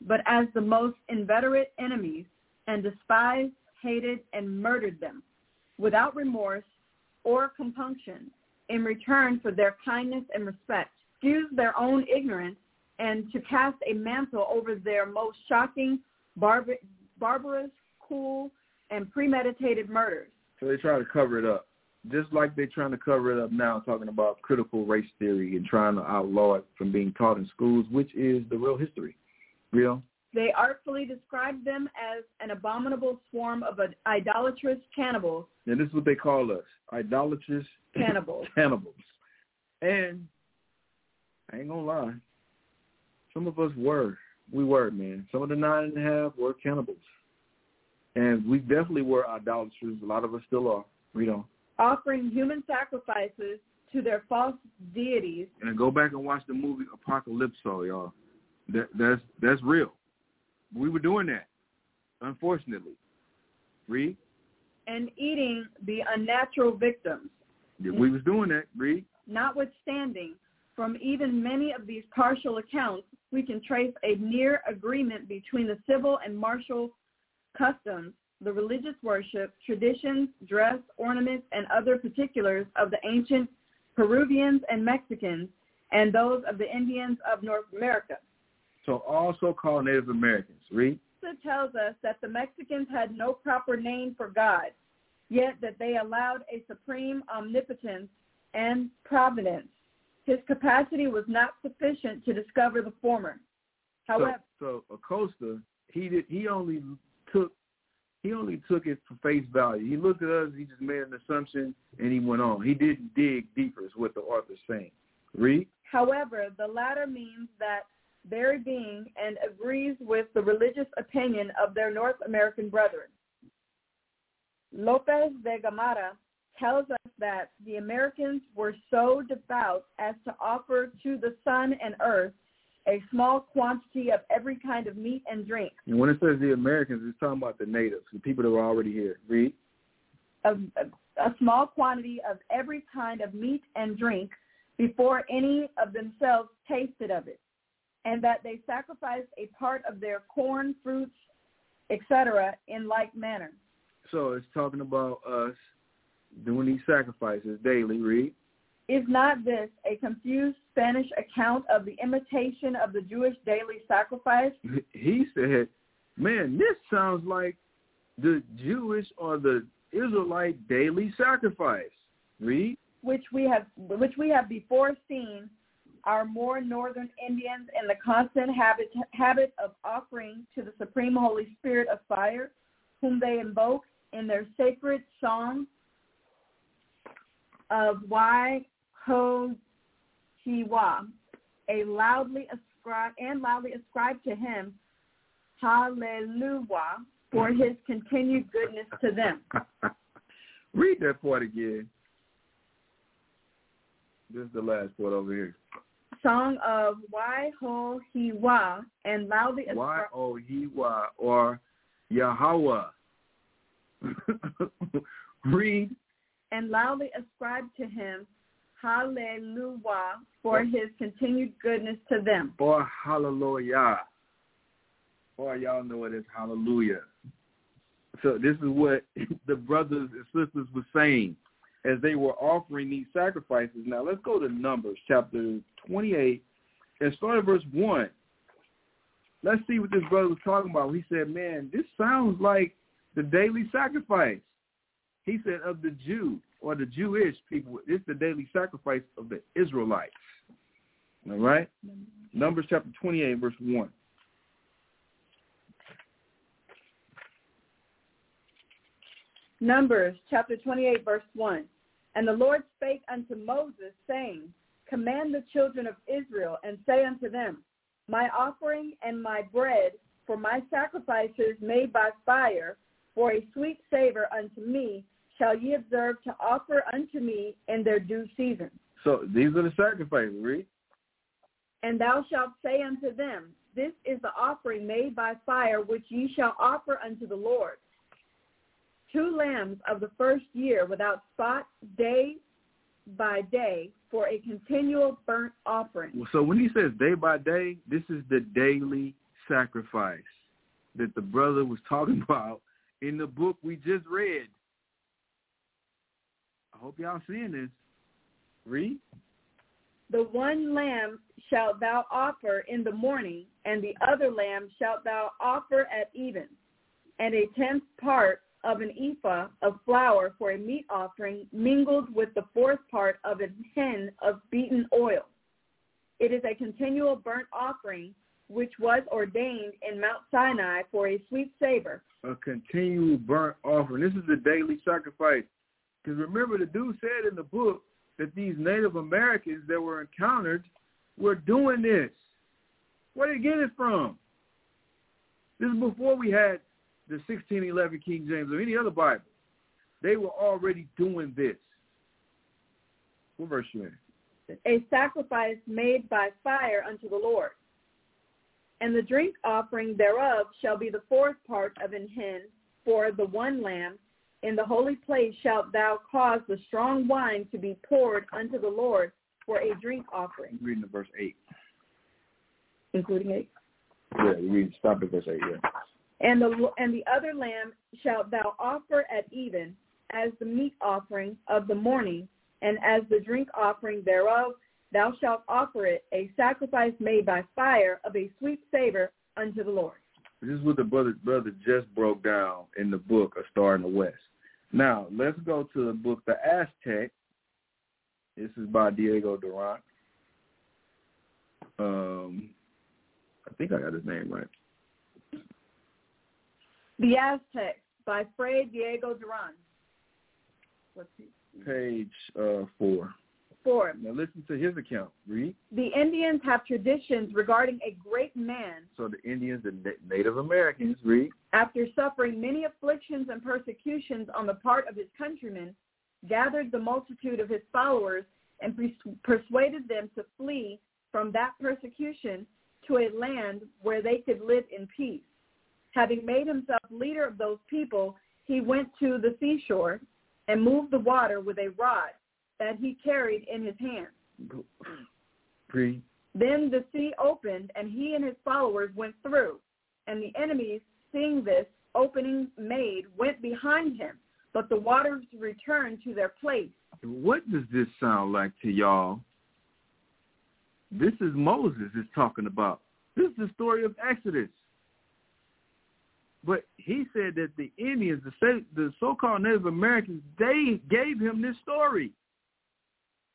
but as the most inveterate enemies, and despised, hated, and murdered them without remorse or compunction in return for their kindness and respect, excuse their own ignorance, and to cast a mantle over their most shocking, barbar- barbarous, cool, and premeditated murders. So they try to cover it up just like they're trying to cover it up now, talking about critical race theory and trying to outlaw it from being taught in schools, which is the real history. Real? They artfully described them as an abominable swarm of idolatrous cannibals. And this is what they call us, idolatrous cannibals. <laughs> cannibals. And I ain't gonna lie, some of us were. We were, man. Some of the nine and a half were cannibals. And we definitely were idolaters. A lot of us still are. We don't offering human sacrifices to their false deities. And go back and watch the movie Apocalypso, y'all. That, that's that's real. We were doing that, unfortunately. Read. And eating the unnatural victims. We was doing that. Read. Notwithstanding, from even many of these partial accounts, we can trace a near agreement between the civil and martial customs the religious worship, traditions, dress, ornaments, and other particulars of the ancient Peruvians and Mexicans and those of the Indians of North America. So also called Native Americans. Read. It tells us that the Mexicans had no proper name for God, yet that they allowed a supreme omnipotence and providence. His capacity was not sufficient to discover the former. However, so, so Acosta, he did, he only took he only took it for face value. He looked at us, he just made an assumption, and he went on. He didn't dig deeper, is what the author's saying. Read. However, the latter means that very being and agrees with the religious opinion of their North American brethren. Lopez de Gomara tells us that the Americans were so devout as to offer to the sun and earth a small quantity of every kind of meat and drink. And when it says the Americans, it's talking about the natives, the people that were already here. Read. A, a, a small quantity of every kind of meat and drink before any of themselves tasted of it, and that they sacrificed a part of their corn, fruits, etc., in like manner. So it's talking about us doing these sacrifices daily. Read. Is not this a confused Spanish account of the imitation of the Jewish daily sacrifice? He said, man, this sounds like the Jewish or the Israelite daily sacrifice. Read. Which we have, which we have before seen are more northern Indians in the constant habit, habit of offering to the Supreme Holy Spirit of fire, whom they invoke in their sacred song of Y Ho Hiwa, a loudly ascribe and loudly ascribe to him Hallelujah for his continued goodness to them. <laughs> Read that part again. This is the last part over here. Song of Y Ho Hiwa and loudly Y ascribe O oh, He Y or Yahweh. <laughs> Read and loudly ascribe to him Hallelujah for his continued goodness to them. or Hallelujah. Or y'all know it as Hallelujah. So this is what <laughs> the brothers and sisters were saying as they were offering these sacrifices. Now let's go to Numbers chapter 28 and start at verse 1. Let's see what this brother was talking about. He said, man, this sounds like the daily sacrifice. He said of the Jew or the Jewish people, it's the daily sacrifice of the Israelites. All right? Numbers chapter 28, verse 1. Numbers chapter 28 verse 1. And the Lord spake unto Moses, saying, Command the children of Israel, and say unto them, My offering and my bread for my sacrifices made by fire, for a sweet savor unto me, shall ye observe to offer unto me in their due season. So these are the sacrifices, read. And thou shalt say unto them, This is the offering made by fire which ye shall offer unto the Lord. Two lambs of the first year without spot, day by day, for a continual burnt offering. So when he says day by day, this is the daily sacrifice that the brother was talking <laughs> about in the book we just read. I hope y'all seeing this. Read. The one lamb shalt thou offer in the morning, and the other lamb shalt thou offer at even, and a tenth part of an ephah of flour for a meat offering mingled with the fourth part of a hin of beaten oil. It is a continual burnt offering which was ordained in Mount Sinai for a sweet savor. A continual burnt offering. This is the daily sacrifice. Because remember, the dude said in the book that these Native Americans that were encountered were doing this. Where did they get it from? This is before we had the 1611 King James or any other Bible. They were already doing this. What verse you in? a sacrifice made by fire unto the Lord. And the drink offering thereof shall be the fourth part of an hin for the one lamb. In the holy place shalt thou cause the strong wine to be poured unto the Lord for a drink offering, I'm reading the verse 8. including it. Yeah, you read, stop at verse 8, yeah. And the and the other lamb shalt thou offer at even as the meat offering of the morning, and as the drink offering thereof thou shalt offer it a sacrifice made by fire of a sweet savor unto the Lord. This is what the brother brother just broke down in the book A Star in the West. Now, let's go to the book The Aztec. This is by Diego Durant. Um, I think I got his name right. The Aztecs by Fray Diego Duran. Let's see. Page uh, four. Four. Now listen to his account. Read. The Indians have traditions regarding a great man So the Indians, the Na- Native Americans, read. after suffering many afflictions and persecutions on the part of his countrymen, gathered the multitude of his followers and pers- persuaded them to flee from that persecution to a land where they could live in peace. Having made himself leader of those people, he went to the seashore and moved the water with a rod that he carried in his hand. Then the sea opened, and he and his followers went through. And the enemies, seeing this opening made, went behind him. But the waters returned to their place. What does this sound like to y'all? This is Moses is talking about. This is the story of Exodus. But he said that the Indians, the, the so-called Native Americans, they gave him this story.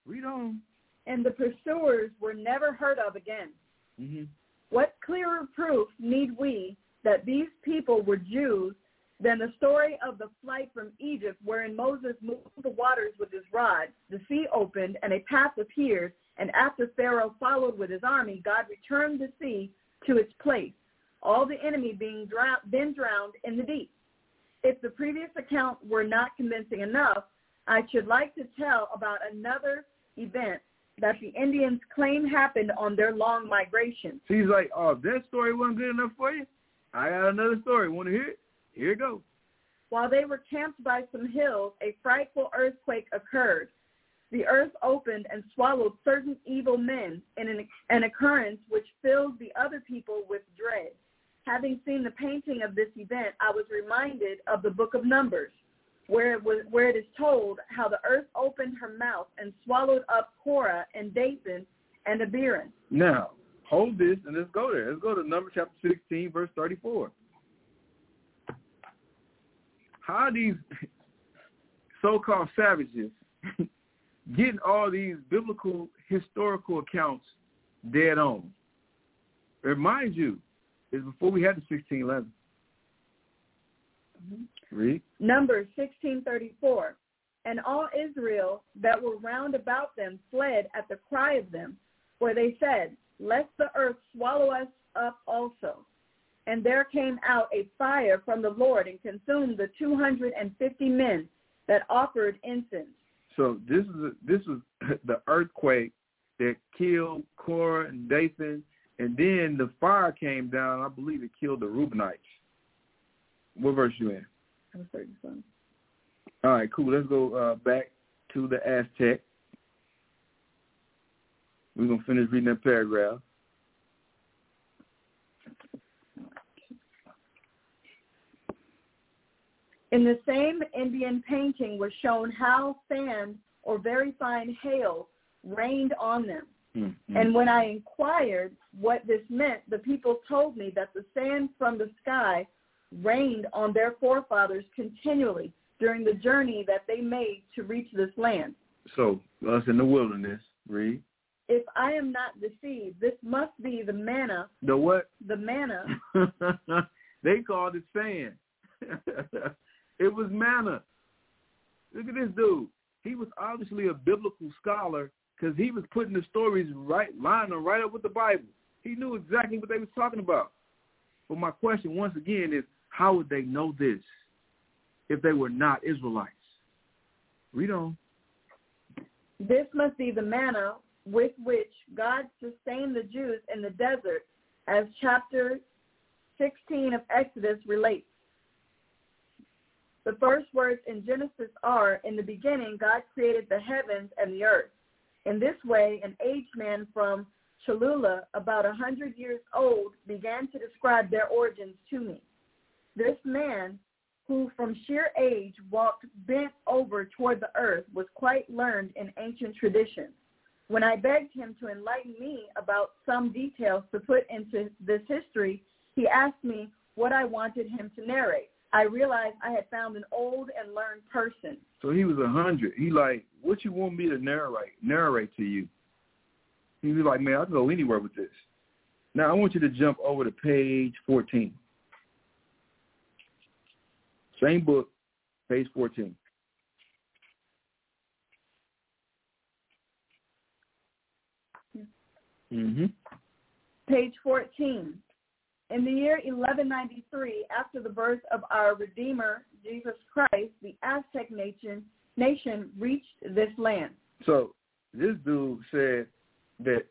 Read on. And the pursuers were never heard of again. Mm-hmm. What clearer proof need we that these people were Jews than the story of the flight from Egypt, wherein Moses moved the waters with his rod, the sea opened, and a path appeared, and after Pharaoh followed with his army, God returned the sea to its place, all the enemy being drowned, then drowned in the deep. If the previous account were not convincing enough, I should like to tell about another event that the Indians claim happened on their long migration. So he's like, oh, that story wasn't good enough for you? I got another story. Want to hear it? Here it goes. While they were camped by some hills, a frightful earthquake occurred. The earth opened and swallowed certain evil men in an, an occurrence which filled the other people with dread. Having seen the painting of this event, I was reminded of the book of Numbers, where it, was, where it is told how the earth opened her mouth and swallowed up Korah and Dathan and Abiram. Now, hold this and let's go there. Let's go to Numbers chapter 16, verse 34. How these so-called savages <laughs> getting all these biblical historical accounts dead on? Remind you, is before we had the 1611. Mm-hmm. Read. Numbers 1634. And all Israel that were round about them fled at the cry of them, for they said, Lest the earth swallow us up also. And there came out a fire from the Lord and consumed the 250 men that offered incense. So this is a, this was <laughs> the earthquake that killed Korah and Dathan and then the fire came down. I believe it killed the Reubenites. What verse you in? I'm 37. All right, cool. Let's go uh, back to the Aztec. We're going to finish reading that paragraph. In the same Indian painting was shown how sand or very fine hail rained on them. Mm-hmm. And when I inquired what this meant, the people told me that the sand from the sky rained on their forefathers continually during the journey that they made to reach this land. So, us in the wilderness, read. If I am not deceived, this must be the manna. The what? The manna. <laughs> they called it sand. <laughs> it was manna. Look at this dude. He was obviously a biblical scholar because he was putting the stories right, lining them right up with the Bible. He knew exactly what they was talking about. But my question, once again, is how would they know this if they were not Israelites? Read on. This must be the manna with which God sustained the Jews in the desert, as chapter 16 of Exodus relates. The first words in Genesis are, in the beginning, God created the heavens and the earth. In this way, an aged man from Cholula, about a hundred years old, began to describe their origins to me. This man, who from sheer age walked bent over toward the earth, was quite learned in ancient traditions. When I begged him to enlighten me about some details to put into this history, he asked me what I wanted him to narrate. I realized I had found an old and learned person. So he was a hundred. He like, what you want me to narrate narrate to you? He was like, man, I can go anywhere with this. Now I want you to jump over to page fourteen. Same book, page fourteen. Mm-hmm. Page 14. In the year 1193, after the birth of our Redeemer, Jesus Christ, the Aztec nation, nation reached this land. So this dude said that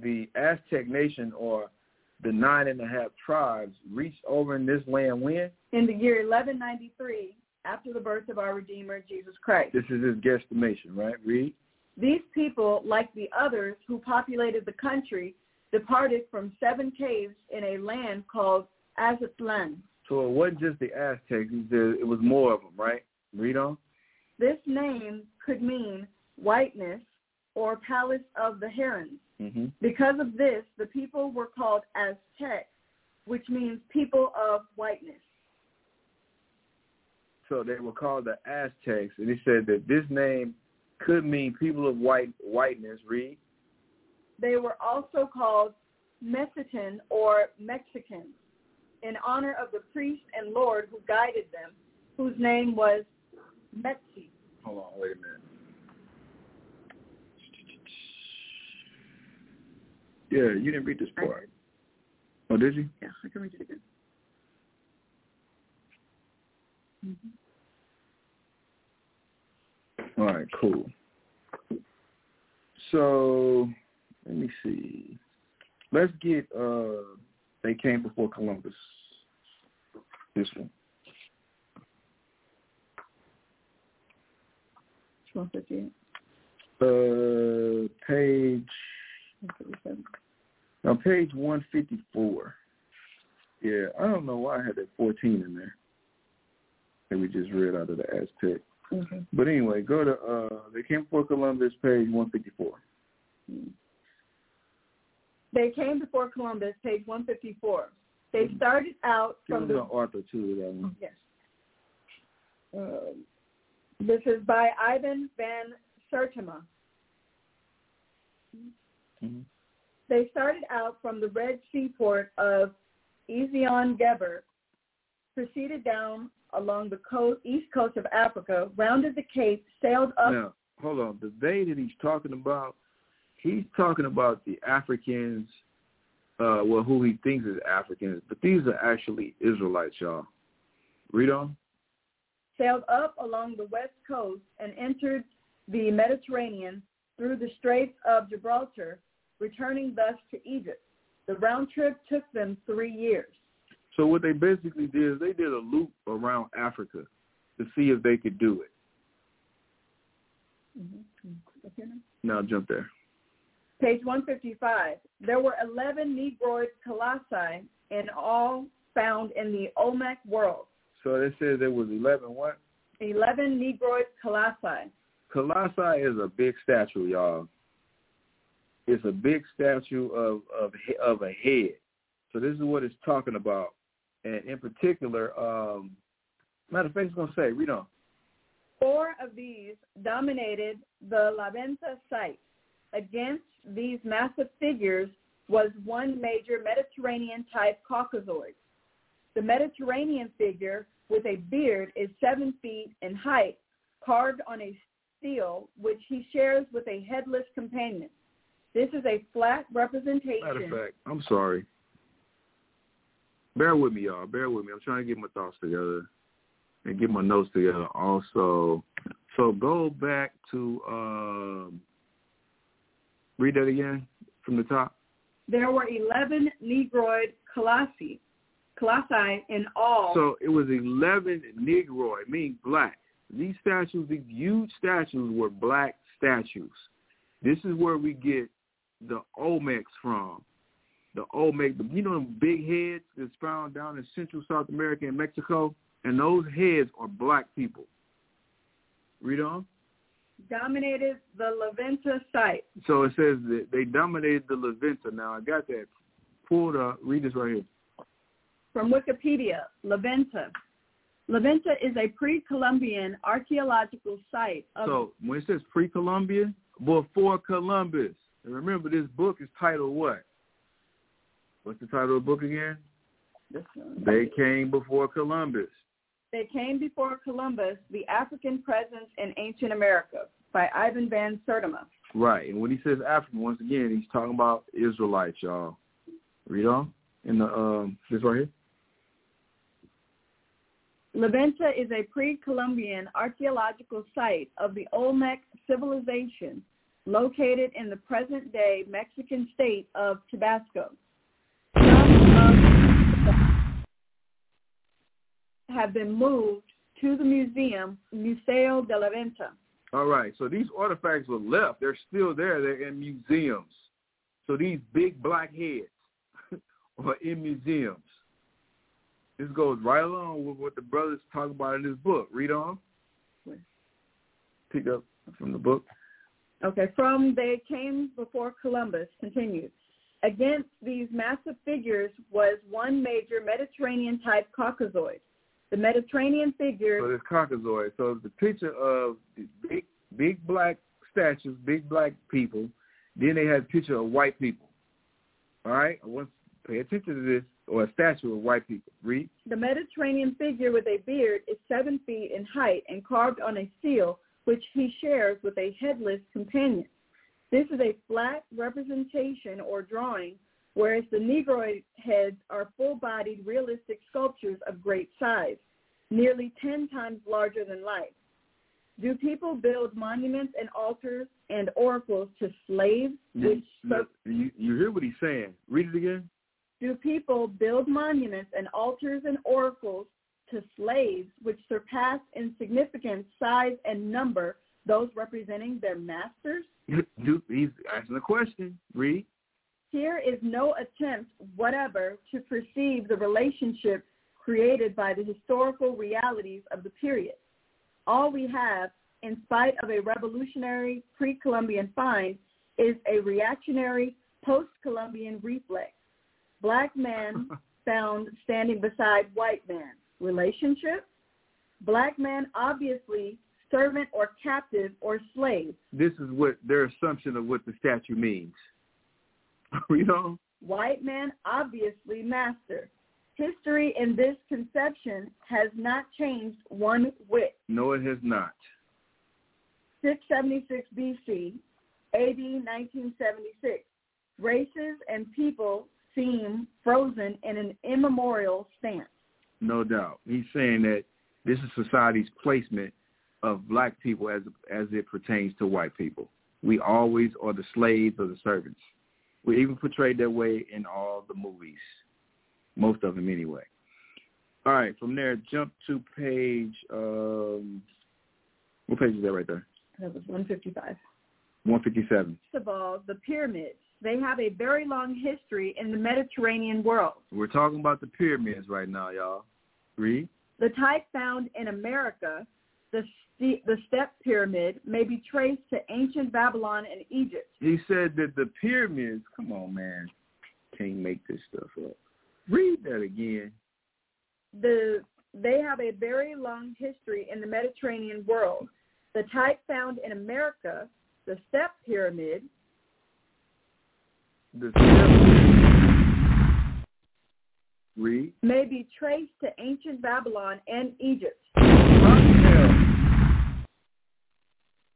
the Aztec nation or the nine and a half tribes reached over in this land when? In the year 1193, after the birth of our Redeemer, Jesus Christ. This is his guesstimation, right? Read. These people, like the others who populated the country, departed from seven caves in a land called Aztlan. So it wasn't just the Aztecs, it was more of them, right? Read on. This name could mean whiteness or palace of the herons. Mm-hmm. Because of this, the people were called Aztecs, which means people of whiteness. So they were called the Aztecs, and he said that this name could mean people of white whiteness. Read. They were also called Mexican or Mexicans. In honor of the priest and lord who guided them, whose name was Metzi. Hold on, wait a minute. Yeah, you didn't read this part. Oh, did you? Yeah, I can read it again. All right, cool. So let me see. Let's get uh they came before Columbus. This one. One fifty Uh page now page one fifty four. Yeah, I don't know why I had that fourteen in there. That we just read out of the Aztec. Okay. But anyway, go to uh they came before Columbus page one fifty four. They came before Columbus, page 154. They started out from the author too that one. yes. Uh, this is by Ivan van Sertima. Mhm. They started out from the red seaport of Ezion Geber, proceeded down along the coast, east coast of Africa, rounded the Cape, sailed up. Now, hold on. The they that he's talking about, he's talking about the Africans, uh, well, who he thinks is Africans, but these are actually Israelites, y'all. Read on. sailed up along the west coast and entered the Mediterranean through the Straits of Gibraltar, returning thus to Egypt. The round trip took them three years. So what they basically did is they did a loop around Africa to see if they could do it. Now jump there. Page 155. There were 11 Negroid colossi in all found in the Olmec world. So they says there was 11 what? 11 Negroid colossi. Colossi is a big statue, y'all. It's a big statue of of of a head. So this is what it's talking about, and in particular, um, matter of fact, it's gonna say, read on. Four of these dominated the La Venta site. Against these massive figures was one major Mediterranean-type Caucasoid. The Mediterranean figure with a beard is seven feet in height, carved on a stele, which he shares with a headless companion. This is a flat representation. Matter of fact, I'm sorry. Bear with me, y'all. Bear with me. I'm trying to get my thoughts together and get my notes together. Also, so go back to um, read that again from the top. There were 11 Negroid colossi, colossi in all. So it was 11 Negroid, meaning black. These statues, these huge statues, were black statues. This is where we get the Olmecs from. The Olmec, you know, them big heads that's found down in Central South America and Mexico, and those heads are black people. Read on. Dominated the La Venta site. So it says that they dominated the La Venta. Now I got that pulled up. Read this right here. From Wikipedia, La Venta. La Venta is a pre-Columbian archaeological site of So when it says pre-Columbian, before Columbus. And remember, this book is titled what? What's the title of the book again? They came before Columbus. They came before Columbus, the African presence in ancient America by Ivan van Sertima. Right. And when he says African, once again, he's talking about Israelites, y'all. Read on in the um this right here. La Venta is a pre-Columbian archaeological site of the Olmec civilization located in the present-day Mexican state of Tabasco. Some of have been moved to the museum Museo de la Venta. All right. So these artifacts were left. They're still there. They're in museums. So these big black heads <laughs> are in museums. This goes right along with what the brothers talk about in this book. Read on. Pick up from the book. Okay, from they came before Columbus, continued. Against these massive figures was one major Mediterranean-type Caucasoid. The Mediterranean figure So this Caucasoid. So it's the picture of the big, big black statues, big black people. Then they had a picture of white people. All right. I want to Pay attention to this, or a statue of white people. Read. The Mediterranean figure with a beard is seven feet in height and carved on a seal, which he shares with a headless companion. This is a flat representation or drawing, whereas the Negroid heads are full-bodied, realistic sculptures of great size, nearly 10 times larger than life. Do people build monuments and altars and oracles to slaves? Which you, you, you hear what he's saying. Read it again. Do people build monuments and altars and oracles to slaves which surpass in significance, size, and number those representing their masters? <laughs> He's asking a question. Read. Here is no attempt whatever to perceive the relationship created by the historical realities of the period. All we have, in spite of a revolutionary pre-Columbian find, is a reactionary post-Columbian reflex. Black man <laughs> found standing beside white man. Relationship? Black man obviously servant or captive or slave. This is what their assumption of what the statue means. <laughs> you know? White man obviously master. History in this conception has not changed one whit. No, it has not. 676 BC, AD 1976. Races and people seem frozen in an immemorial stance. No doubt. He's saying that this is society's placement of black people as as it pertains to white people. We always are the slaves or the servants. We even portrayed that way in all the movies, most of them anyway. All right, from there, jump to page. Um, what page is that right there? That was 155. 157. First of all, the pyramids. They have a very long history in the Mediterranean world. We're talking about the pyramids right now, y'all. Read. The type found in America, the the step pyramid, may be traced to ancient Babylon and Egypt. He said that the pyramids. Come on, man. Can't make this stuff up. Read that again. The they have a very long history in the Mediterranean world. The type found in America, the step pyramid, the step Read. may be traced to ancient Babylon and Egypt.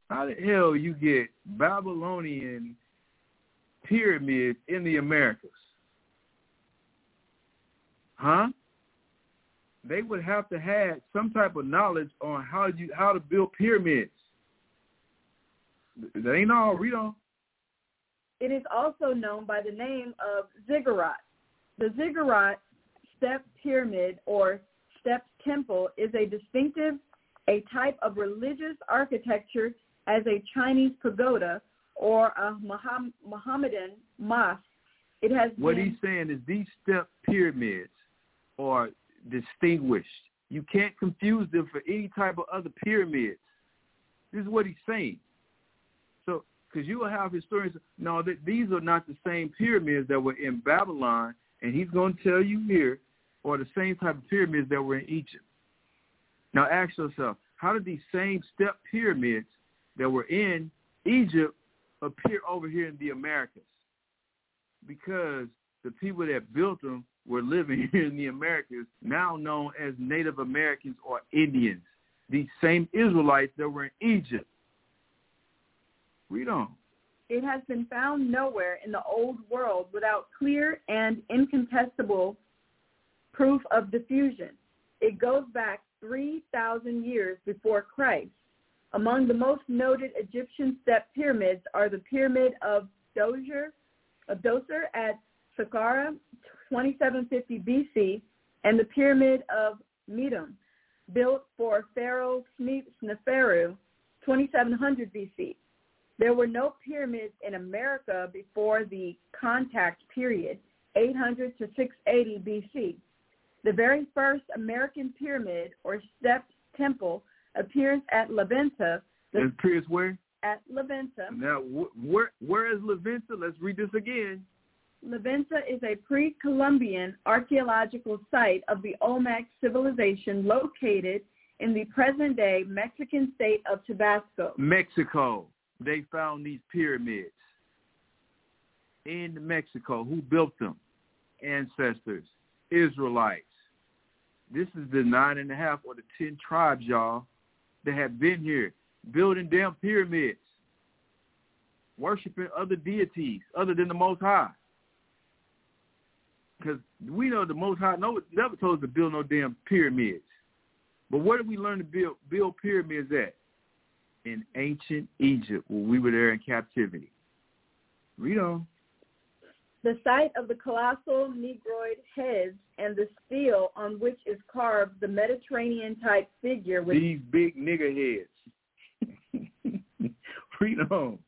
How the hell you get Babylonian pyramids in the Americas? Huh? They would have to have some type of knowledge on how you how to build pyramids. That ain't all. Read on. It is also known by the name of ziggurat. The ziggurat step pyramid or step temple is a distinctive, a type of religious architecture as a Chinese pagoda or a Mohammedan mosque. It has what been, he's saying is these step pyramids are distinguished. You can't confuse them for any type of other pyramids. This is what he's saying. So, because you will have historians, no, that these are not the same pyramids that were in Babylon, and he's going to tell you here, or the same type of pyramids that were in Egypt. Now, ask yourself, how did these same step pyramids that were in Egypt appear over here in the Americas? Because the people that built them were living <laughs> here in the Americas, now known as Native Americans or Indians. These same Israelites that were in Egypt. Read on. It has been found nowhere in the old world without clear and incontestable proof of diffusion. It goes back 3,000 years before Christ. Among the most noted Egyptian step pyramids are the Pyramid of Djoser, of Djoser at Saqqara, 2750 BC, and the Pyramid of Medum, built for Pharaoh Sneferu, 2700 BC. There were no pyramids in America before the contact period, 800 to 680 BC. The very first American pyramid or stepped temple appears at La Venta. The, it appears where? At La Venta. Now, wh- where where is La Venta? Let's read this again. La Venta is a pre-Columbian archaeological site of the Olmec civilization located in the present-day Mexican state of Tabasco. Mexico. They found these pyramids in Mexico. Who built them? ancestors, Israelites. This is the nine and a half or the ten tribes, y'all, that have been here building damn pyramids, worshiping other deities other than the Most High. Because we know the Most High no, never told us to build no damn pyramids. But where did we learn to build build pyramids at? In ancient Egypt, when we were there in captivity. Read on. The site of the colossal negroid heads and the stele on which is carved the Mediterranean-type figure with these big nigger heads. <laughs> Read on.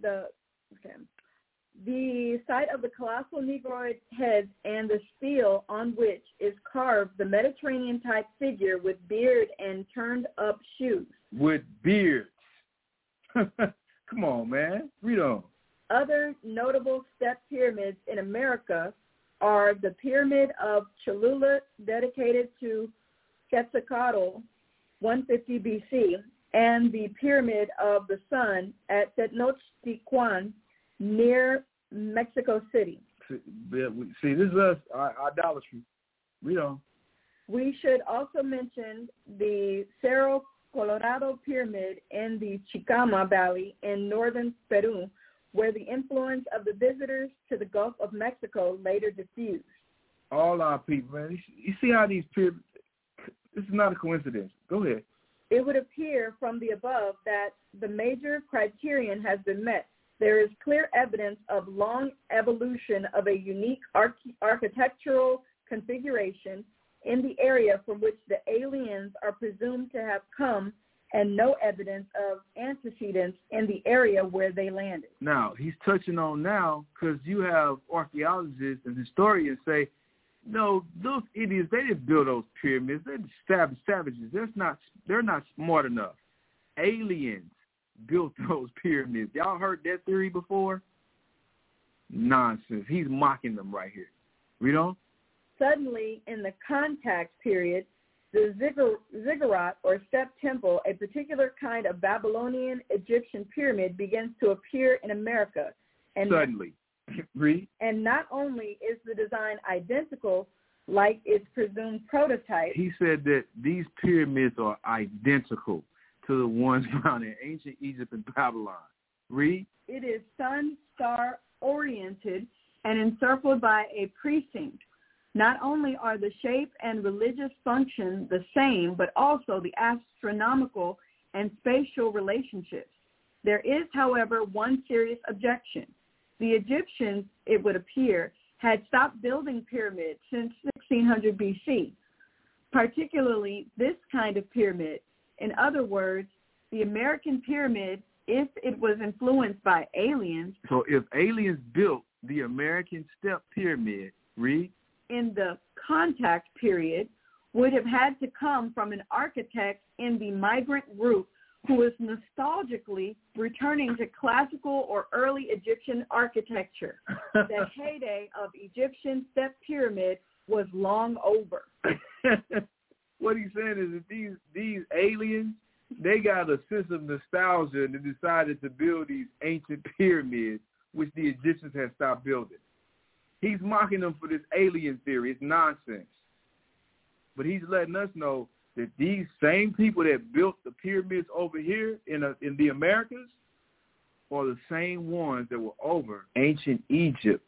The okay. The site of the colossal negroid heads and the stele on which is carved the Mediterranean-type figure with beard and turned-up shoes. With beards. <laughs> Come on, man. Read on. Other notable step pyramids in America are the Pyramid of Cholula, dedicated to Quetzalcoatl, 150 BC, and the Pyramid of the Sun at Tenochtitlan, near Mexico City. See, this is us, idolatry. We don't. We should also mention the Cerro Colorado Pyramid in the Chicama Valley in northern Peru, where the influence of the visitors to the Gulf of Mexico later diffused. All our people, man. You see how these people, this is not a coincidence. Go ahead. It would appear from the above that the major criterion has been met. There is clear evidence of long evolution of a unique arch- architectural configuration in the area from which the aliens are presumed to have come and no evidence of antecedents in the area where they landed. Now, he's touching on now because you have archaeologists and historians say, no, those Indians, they didn't build those pyramids. They're savage, savages. They're not, they're not smart enough. Aliens built <laughs> those pyramids. Y'all heard that theory before? Nonsense. He's mocking them right here. Read on. Suddenly, in the contact period, the ziggurat or step temple, a particular kind of Babylonian Egyptian pyramid, begins to appear in America. And Suddenly. <laughs> Read. And not only is the design identical like its presumed prototype. He said that these pyramids are identical to the ones <laughs> found in ancient Egypt and Babylon. Read. It is sun star oriented and encircled by a precinct not only are the shape and religious function the same, but also the astronomical and spatial relationships. There is, however, one serious objection. The Egyptians, it would appear, had stopped building pyramids since 1600 BC, particularly this kind of pyramid. In other words, the American pyramid, if it was influenced by aliens. So if aliens built the American step pyramid, read, in the contact period would have had to come from an architect in the migrant group who was nostalgically returning to classical or early Egyptian architecture. the <laughs> heyday of Egyptian step pyramid was long over. <laughs> what he's saying is that these these aliens, they got a sense of nostalgia and they decided to build these ancient pyramids, which the Egyptians had stopped building. He's mocking them for this alien theory. It's nonsense. But he's letting us know that these same people that built the pyramids over here in a, in the Americas are the same ones that were over ancient Egypt,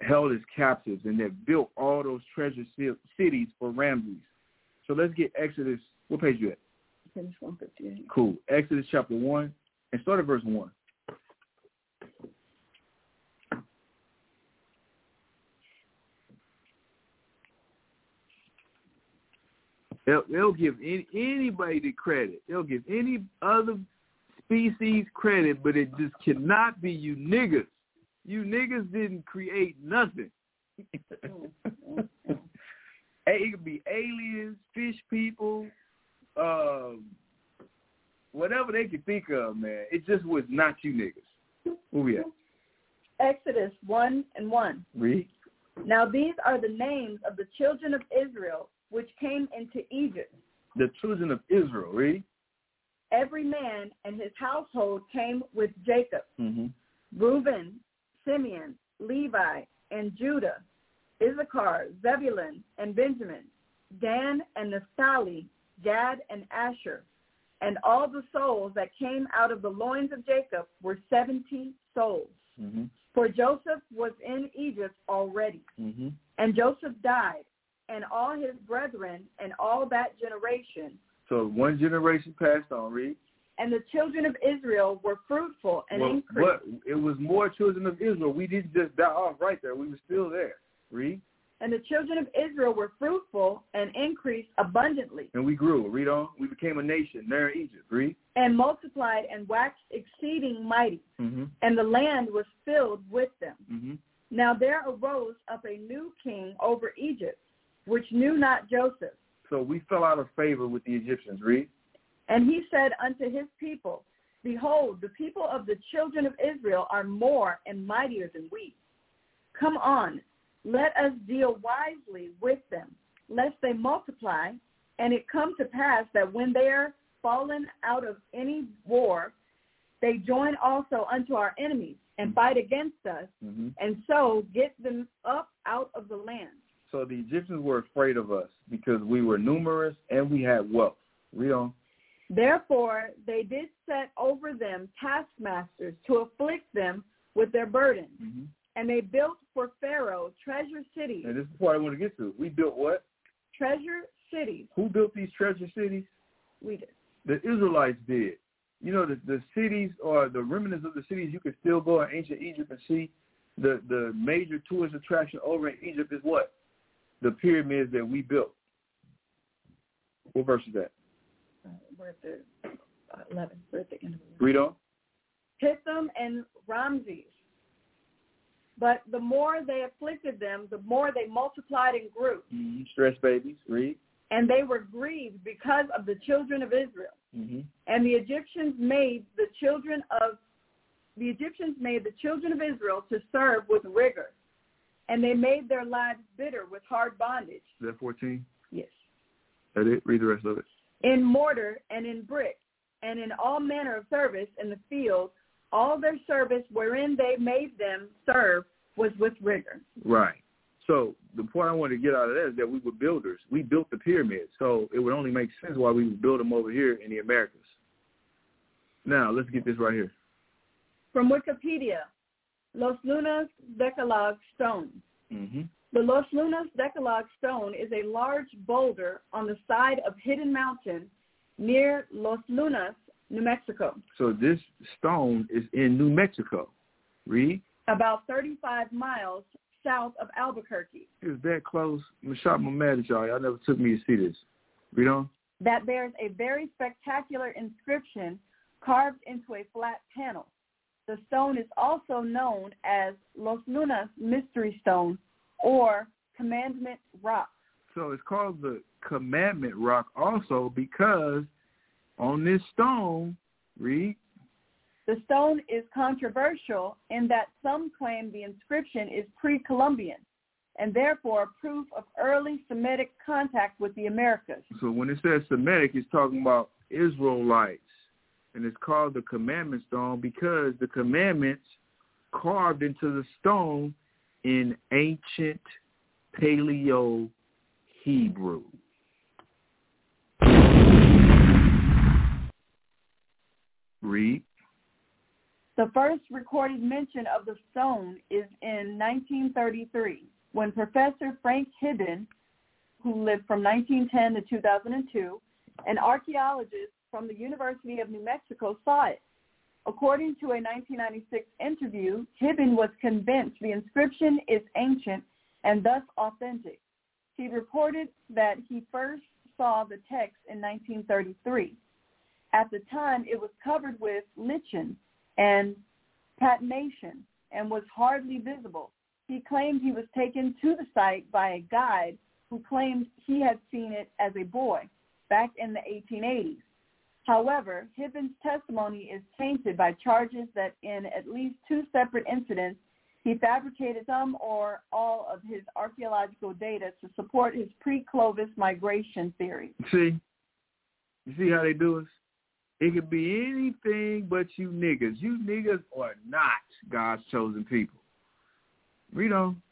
held as captives, and that built all those treasure cities for Ramses. So let's get Exodus. What page you at? Exodus 158. Cool. Exodus chapter 1 and start at verse 1. They'll, they'll give any, anybody the credit. They'll give any other species credit, but it just cannot be you niggas. You niggas didn't create nothing. <laughs> it could be aliens, fish people, um, whatever they could think of, man. It just was not you niggas. We at? Exodus 1 and 1. Read. Now these are the names of the children of Israel which came into Egypt. The children of Israel, read. Every man and his household came with Jacob. Mm-hmm. Reuben, Simeon, Levi, and Judah, Issachar, Zebulun, and Benjamin, Dan and Naphtali, Gad and Asher. And all the souls that came out of the loins of Jacob were 70 souls. Mm-hmm. For Joseph was in Egypt already. Mm-hmm. And Joseph died, and all his brethren, and all that generation. So one generation passed on, read. And the children of Israel were fruitful and well, increased. But it was more children of Israel. We didn't just die off right there. We were still there. Read. And the children of Israel were fruitful and increased abundantly. And we grew. Read on. We became a nation there in Egypt. Read. And multiplied and waxed exceeding mighty. Mm-hmm. And the land was filled with them. Mm-hmm. Now there arose up a new king over Egypt, which knew not Joseph. So we fell out of favor with the Egyptians. Read. And he said unto his people, Behold, the people of the children of Israel are more and mightier than we. Come on, let us deal wisely with them, lest they multiply, and it come to pass that when they are fallen out of any war, they join also unto our enemies and fight against us, mm-hmm. and so get them up out of the land. So the Egyptians were afraid of us because we were numerous and we had wealth. Read on. Therefore they did set over them taskmasters to afflict them with their burdens. Mm-hmm. And they built for Pharaoh treasure cities. And this is what I want to get to. We built what? Treasure cities. Who built these treasure cities? We did. The Israelites did. You know, the, the cities or the remnants of the cities you can still go in ancient Egypt and see. The, the major tourist attraction over in Egypt is what? The pyramids that we built. What verse is that? We're at the uh, 11. We're at the end of it. Read on. Pithom and Ramses. But the more they afflicted them, the more they multiplied and grew. Mm-hmm. Stress babies. Read. And they were grieved because of the children of Israel. Mm-hmm. And the Egyptians made the children of the Egyptians made the children of Israel to serve with rigor, and they made their lives bitter with hard bondage. Is that 14? Yes. That it? Read the rest of it. In mortar and in brick, and in all manner of service in the field, all their service wherein they made them serve was with rigor. Right. So the point I wanted to get out of that is that we were builders. We built the pyramids, so it would only make sense why we would build them over here in the Americas. Now let's get this right here. From Wikipedia, Los Lunas Decalogue Stone. Mm-hmm. The Los Lunas Decalogue Stone is a large boulder on the side of Hidden Mountain near Los Lunas, New Mexico. So this stone is in New Mexico. Read. About 35 miles south of Albuquerque. It's that close. I'm shocked I'm mad at y'all. Y'all never took me to see this. Read on. That bears a very spectacular inscription carved into a flat panel. The stone is also known as Los Lunas Mystery Stone or Commandment Rock. So it's called the Commandment Rock also because on this stone, read. The stone is controversial in that some claim the inscription is pre-Columbian and therefore proof of early Semitic contact with the Americas. So when it says Semitic, it's talking about Israelites. And it's called the commandment stone because the commandments carved into the stone in ancient Paleo Hebrew. Read. The first recorded mention of the stone is in 1933 when Professor Frank Hibben, who lived from 1910 to 2002, an archaeologist from the University of New Mexico saw it. According to a 1996 interview, Hibben was convinced the inscription is ancient and thus authentic. He reported that he first saw the text in 1933. At the time, it was covered with lichen and patination and was hardly visible. He claimed he was taken to the site by a guide who claimed he had seen it as a boy back in the 1880s. However, Hibben's testimony is tainted by charges that in at least two separate incidents, he fabricated some or all of his archaeological data to support his pre-Clovis migration theory. See? You see how they do us? It could be anything but you niggas. You niggas are not God's chosen people. Read on.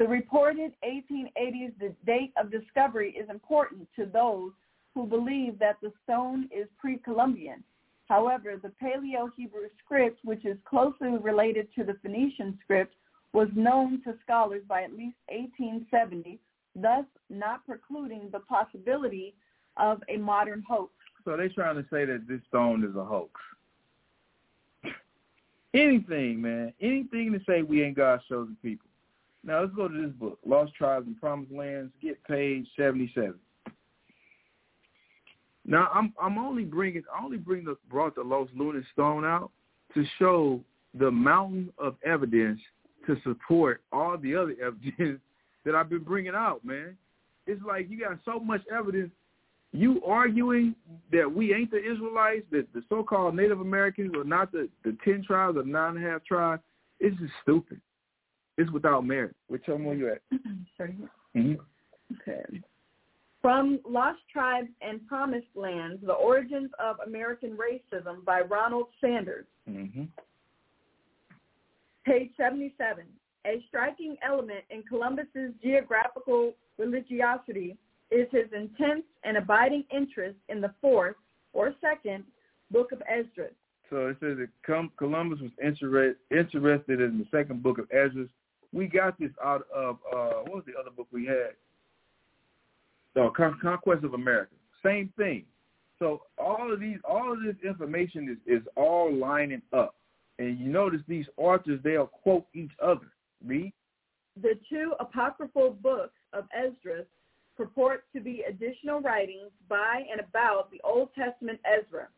The reported 1880s date of discovery is important to those who believe that the stone is pre-Columbian. However, the Paleo-Hebrew script, which is closely related to the Phoenician script, was known to scholars by at least 1870, thus not precluding the possibility of a modern hoax. So they're trying to say that this stone is a hoax. <laughs> Anything, man. Anything to say we ain't God's chosen people. Now let's go to this book, Lost Tribes and Promised Lands. Get page seventy-seven. Now I'm I'm only bringing I only bring the brought the Los Lunas stone out to show the mountain of evidence to support all the other <laughs> evidence that I've been bringing out, man. It's like you got so much evidence. You arguing that we ain't the Israelites, that the so-called Native Americans are not the, the 10 tribes or nine and a half tribes, it's just stupid. It's without merit. Which one are you at? <laughs> Sorry. Mm-hmm. Okay. From Lost Tribes and Promised Lands, The Origins of American Racism by Ronald Sanders. Mm-hmm. Page 77. A striking element in Columbus's geographical religiosity is his intense and abiding interest in the fourth or second book of Esdras. So it says that Columbus was inter- interested in the second book of Esdras. We got this out of uh, what was the other book we had? No, Con- Conquest of America. Same thing. So all of these, all of this information is is all lining up, and you notice these authors they'll quote each other. Read. The two apocryphal books of Esdras purport to be additional writings by and about the Old Testament Ezra.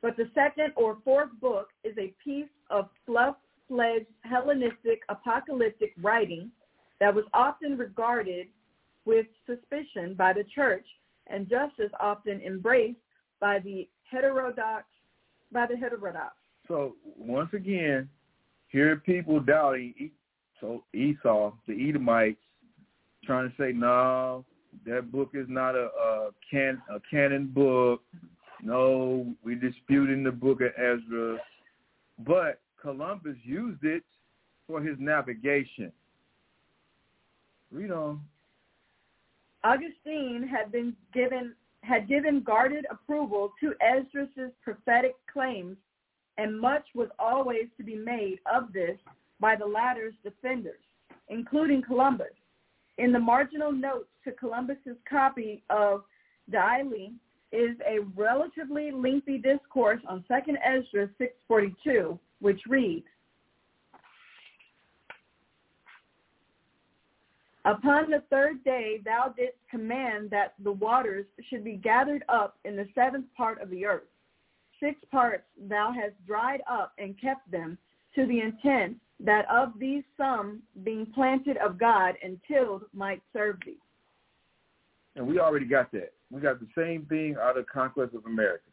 But the second or fourth book is a piece of fluff-fledged Hellenistic apocalyptic writing that was often regarded with suspicion by the church and just as often embraced by the heterodox by the heterodox. So once again, here are people doubting so Esau, the Edomites, trying to say, no, that book is not a, a can a canon book. No, we're disputing the book of Ezra. But Columbus used it for his navigation. Read on. Augustine had been given had given guarded approval to Esdras' prophetic claims, and much was always to be made of this by the latter's defenders, including Columbus. In the marginal notes to Columbus's copy of d'Ailly is a relatively lengthy discourse on 2nd Ezra 642, which reads, Upon the third day thou didst command that the waters should be gathered up in the seventh part of the earth. Six parts thou hast dried up and kept them to the intent that of these some, being planted of God and tilled, might serve thee. And we already got that. We got the same thing out of Conquest of America.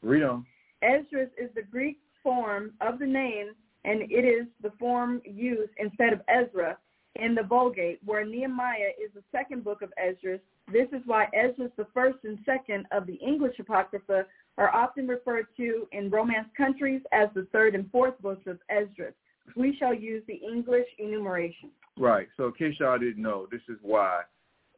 Read on. Esdras is the Greek form of the name, and it is the form used instead of Ezra in the Vulgate, where Nehemiah is the second book of Esdras. This is why Esdras, the first and second of the English Apocrypha, are often referred to in Romance countries as the third and fourth books of Esdras we shall use the English enumeration. Right. So in case y'all didn't know, this is why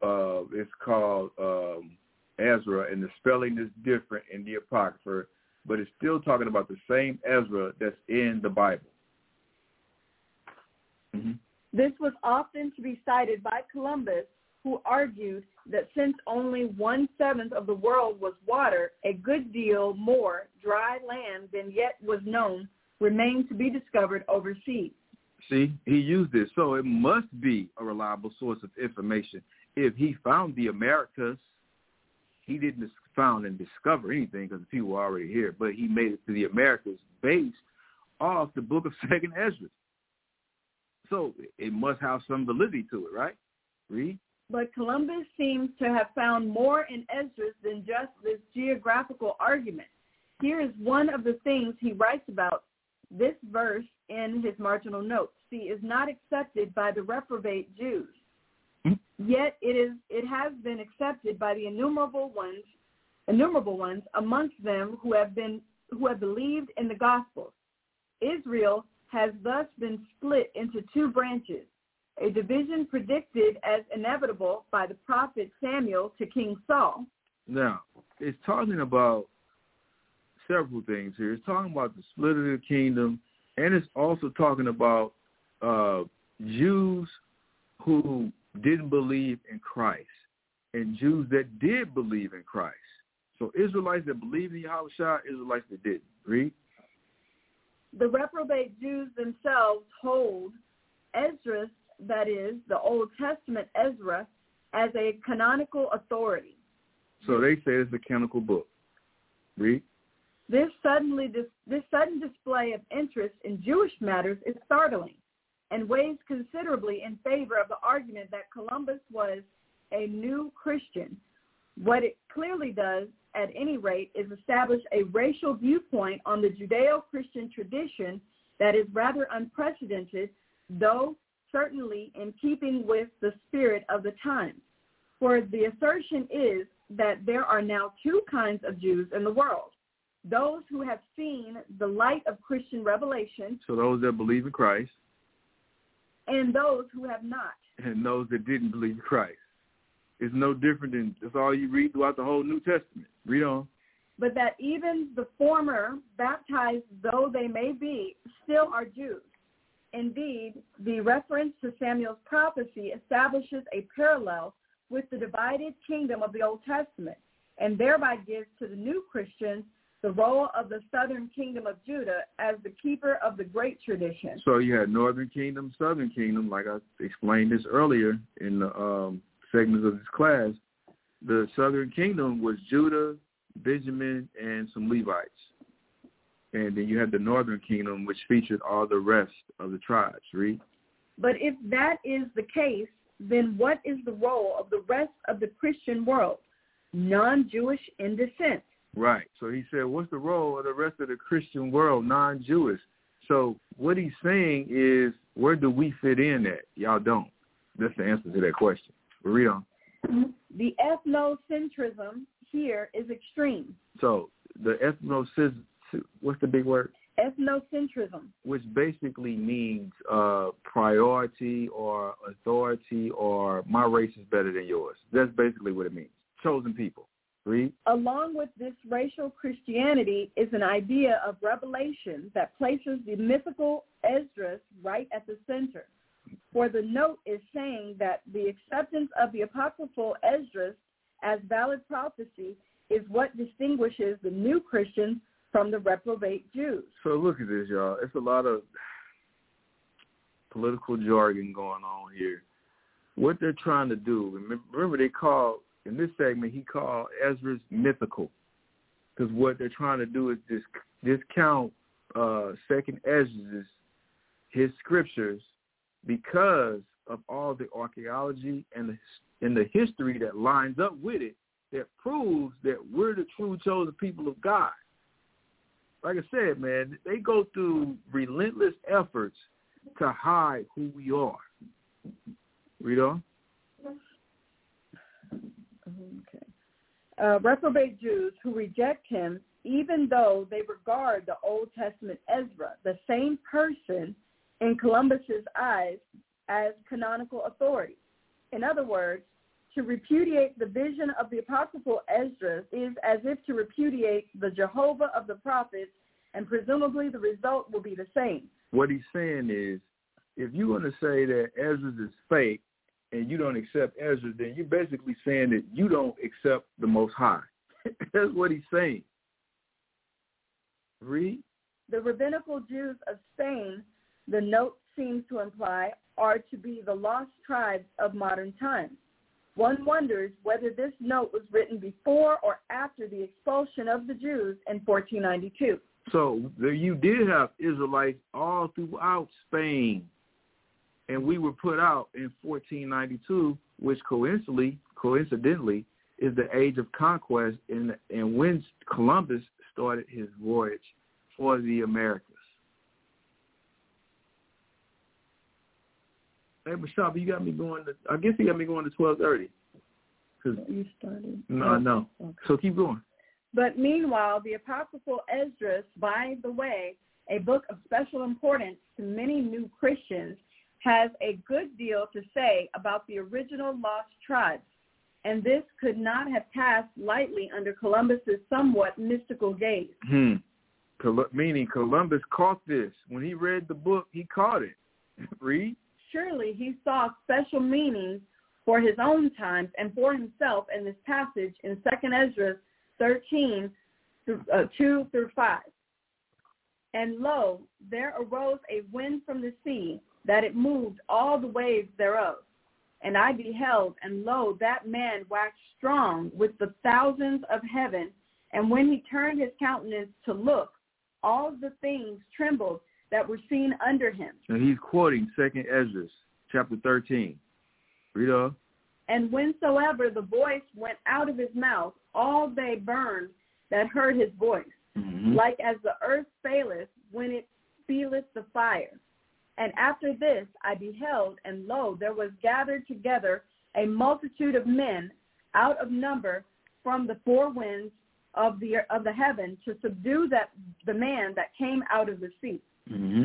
uh, it's called um, Ezra, and the spelling is different in the Apocrypha, but it's still talking about the same Ezra that's in the Bible. Mm-hmm. This was often to be cited by Columbus, who argued that since only one-seventh of the world was water, a good deal more dry land than yet was known remained to be discovered overseas. See, he used it, so it must be a reliable source of information. If he found the Americas, he didn't found and discover anything because the people were already here, but he made it to the Americas based off the book of <laughs> Second Ezra. So it must have some validity to it, right? Read. But Columbus seems to have found more in Esdras than just this geographical argument. Here is one of the things he writes about this verse in his marginal notes, see, is not accepted by the reprobate Jews. Mm-hmm. Yet it is it has been accepted by the innumerable ones innumerable ones amongst them who have been who have believed in the gospel. Israel has thus been split into two branches, a division predicted as inevitable by the prophet Samuel to King Saul. Now, it's talking about several things here. It's talking about the split of the kingdom, and it's also talking about uh, Jews who didn't believe in Christ and Jews that did believe in Christ. So Israelites that believed in Yahawashi, Israelites that didn't. Read. The reprobate Jews themselves hold Esdras, that is, the Old Testament Ezra, as a canonical authority. So they say it's a canonical book. Read. This suddenly this, this sudden display of interest in Jewish matters is startling and weighs considerably in favor of the argument that Columbus was a new Christian. What it clearly does, at any rate, is establish a racial viewpoint on the Judeo-Christian tradition that is rather unprecedented, though certainly in keeping with the spirit of the times. For the assertion is that there are now two kinds of Jews in the world. Those who have seen the light of Christian revelation. So those that believe in Christ. And those who have not. And those that didn't believe in Christ. It's no different than that's all you read throughout the whole New Testament. Read on. But that even the former, baptized though they may be, still are Jews. Indeed, the reference to Samuel's prophecy establishes a parallel with the divided kingdom of the Old Testament and thereby gives to the new Christians the role of the southern kingdom of Judah as the keeper of the great tradition. So you had northern kingdom, southern kingdom, like I explained this earlier in the um, segments of this class. The southern kingdom was Judah, Benjamin, and some Levites. And then you had the northern kingdom, which featured all the rest of the tribes. Read. But if that is the case, then what is the role of the rest of the Christian world, non-Jewish in descent? Right. So he said, what's the role of the rest of the Christian world, non-Jewish? So what he's saying is, where do we fit in at? Y'all don't. That's the answer to that question. Read on. The ethnocentrism here is extreme. So the ethnocentrism, what's the big word? Ethnocentrism. Which basically means uh, priority or authority or my race is better than yours. That's basically what it means. Chosen people. Read. Along with this racial Christianity is an idea of revelation that places the mythical Esdras right at the center. For the note is saying that the acceptance of the apocryphal Esdras as valid prophecy is what distinguishes the new Christians from the reprobate Jews. So look at this, y'all. It's a lot of political jargon going on here. What they're trying to do, remember they call in this segment, he called Esdras mythical. Because what they're trying to do is dis- discount uh, Second Esdras, his scriptures, because of all the archaeology and the, and the history that lines up with it that proves that we're the true chosen people of God. Like I said, man, they go through relentless efforts to hide who we are. Read on. Okay. Uh, reprobate Jews who reject him, even though they regard the Old Testament Ezra, the same person in Columbus's eyes, as canonical authority. In other words, to repudiate the vision of the apocryphal Esdras is as if to repudiate the Jehovah of the prophets, and presumably the result will be the same. What he's saying is, if you want to say that Esdras is fake, and you don't accept Ezra, then you're basically saying that you don't accept the Most High. <laughs> That's what he's saying. Read. The rabbinical Jews of Spain, the note seems to imply, are to be the lost tribes of modern times. One wonders whether this note was written before or after the expulsion of the Jews in 1492. So you did have Israelites all throughout Spain and we were put out in 1492, which coincidentally, coincidentally, is the age of conquest, and and when Columbus started his voyage for the Americas. Hey, Michelle, you got me going to. I guess you got me going to twelve thirty. Cause you started. No, no. Okay. So keep going. But meanwhile, the apocryphal Esdras, by the way, a book of special importance to many new Christians, has a good deal to say about the original lost tribes, and this could not have passed lightly under Columbus's somewhat mystical gaze. Hmm. Col- meaning Columbus caught this. When he read the book, he caught it. <laughs> Read. Surely he saw special meanings for his own times and for himself in this passage in 2nd Ezra 13, through, uh, 2 through 5. And lo, there arose a wind from the sea, that it moved all the waves thereof. And I beheld, and lo, that man waxed strong with the thousands of heaven. And when he turned his countenance to look, all the things trembled that were seen under him. And he's quoting Second Ezra, chapter 13. Read on. And whensoever the voice went out of his mouth, all they burned that heard his voice, Mm-hmm. like as the earth faileth when it feeleth the fire. And after this I beheld, and lo, there was gathered together a multitude of men out of number from the four winds of the of the heaven to subdue that the man that came out of the sea. Mm-hmm.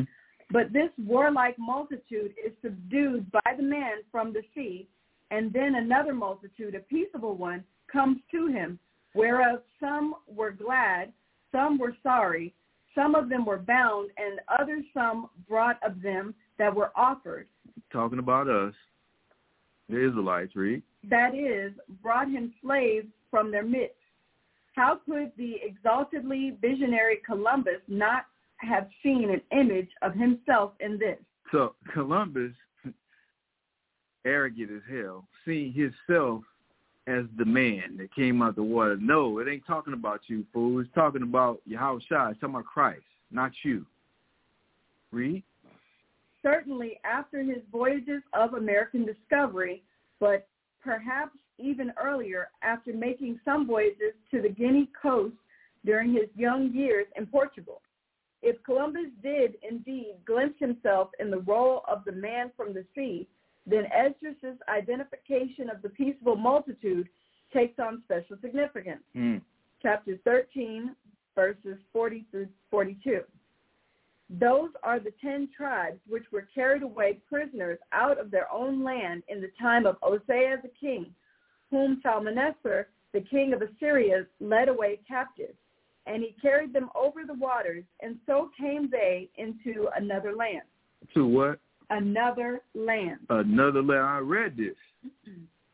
But this warlike multitude is subdued by the man from the sea, and then another multitude, a peaceable one, comes to him, whereof some were glad, some were sorry, some of them were bound, and others some brought of them that were offered. Talking about us, the Israelites, read. That is, brought him slaves from their midst. How could the exaltedly visionary Columbus not have seen an image of himself in this? So Columbus, arrogant as hell, seeing himself as the man that came out the water. No, it ain't talking about you, fool. It's talking about Yahawashi. It's talking about Christ, not you. Read. certainly after his voyages of American discovery, but perhaps even earlier after making some voyages to the Guinea coast during his young years in Portugal. If Columbus did indeed glimpse himself in the role of the man from the sea, then Esdras' identification of the peaceable multitude takes on special significance. Mm. Chapter 13, verses 40 through 42. Those are the ten tribes which were carried away prisoners out of their own land in the time of Osea the king, whom Shalmaneser, the king of Assyria, led away captive. And he carried them over the waters, and so came they into another land. To what? Another land. Another land. I read this.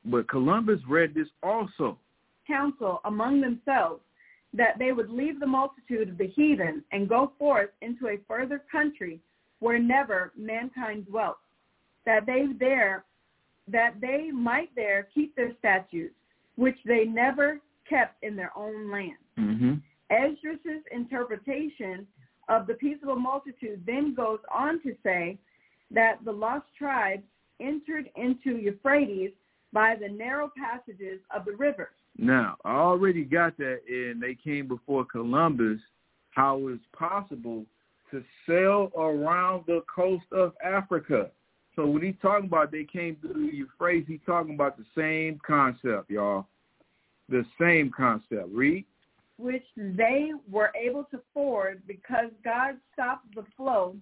But Columbus read this also. Counsel among themselves that they would leave the multitude of the heathen and go forth into a further country where never mankind dwelt, that they there that they might there keep their statutes, which they never kept in their own land. Mm-hmm. Esdras' interpretation of the peaceable multitude then goes on to say that the lost tribes entered into Euphrates by the narrow passages of the river. Now, I already got that, and they came before Columbus, how it's possible to sail around the coast of Africa. So when he's talking about they came through the Euphrates, he's talking about the same concept, y'all. The same concept. Read. Which they were able to ford because God stopped the flow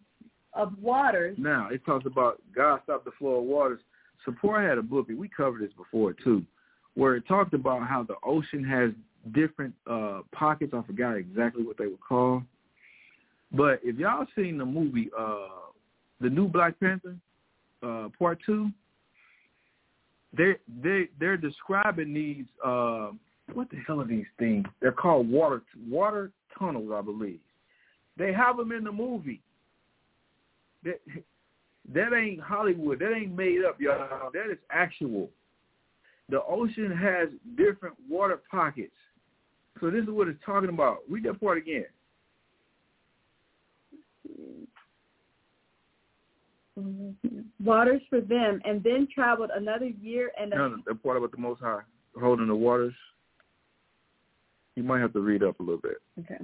of waters. Now, it talks about God stopped the flow of waters. Support had a book, and we covered this before too, where it talked about how the ocean has different uh pockets. I forgot exactly what they were called. But if y'all seen the movie uh The New Black Panther, uh part two, they they they're describing these uh what the hell are these things? They're called water water tunnels, I believe. They have them in the movie. That that ain't Hollywood. That ain't made up, y'all. That is actual. The ocean has different water pockets. So this is what it's talking about. Read that part again. Waters for them, and then traveled another year and a No, no, the part about the Most High holding the waters. You might have to read up a little bit. Okay.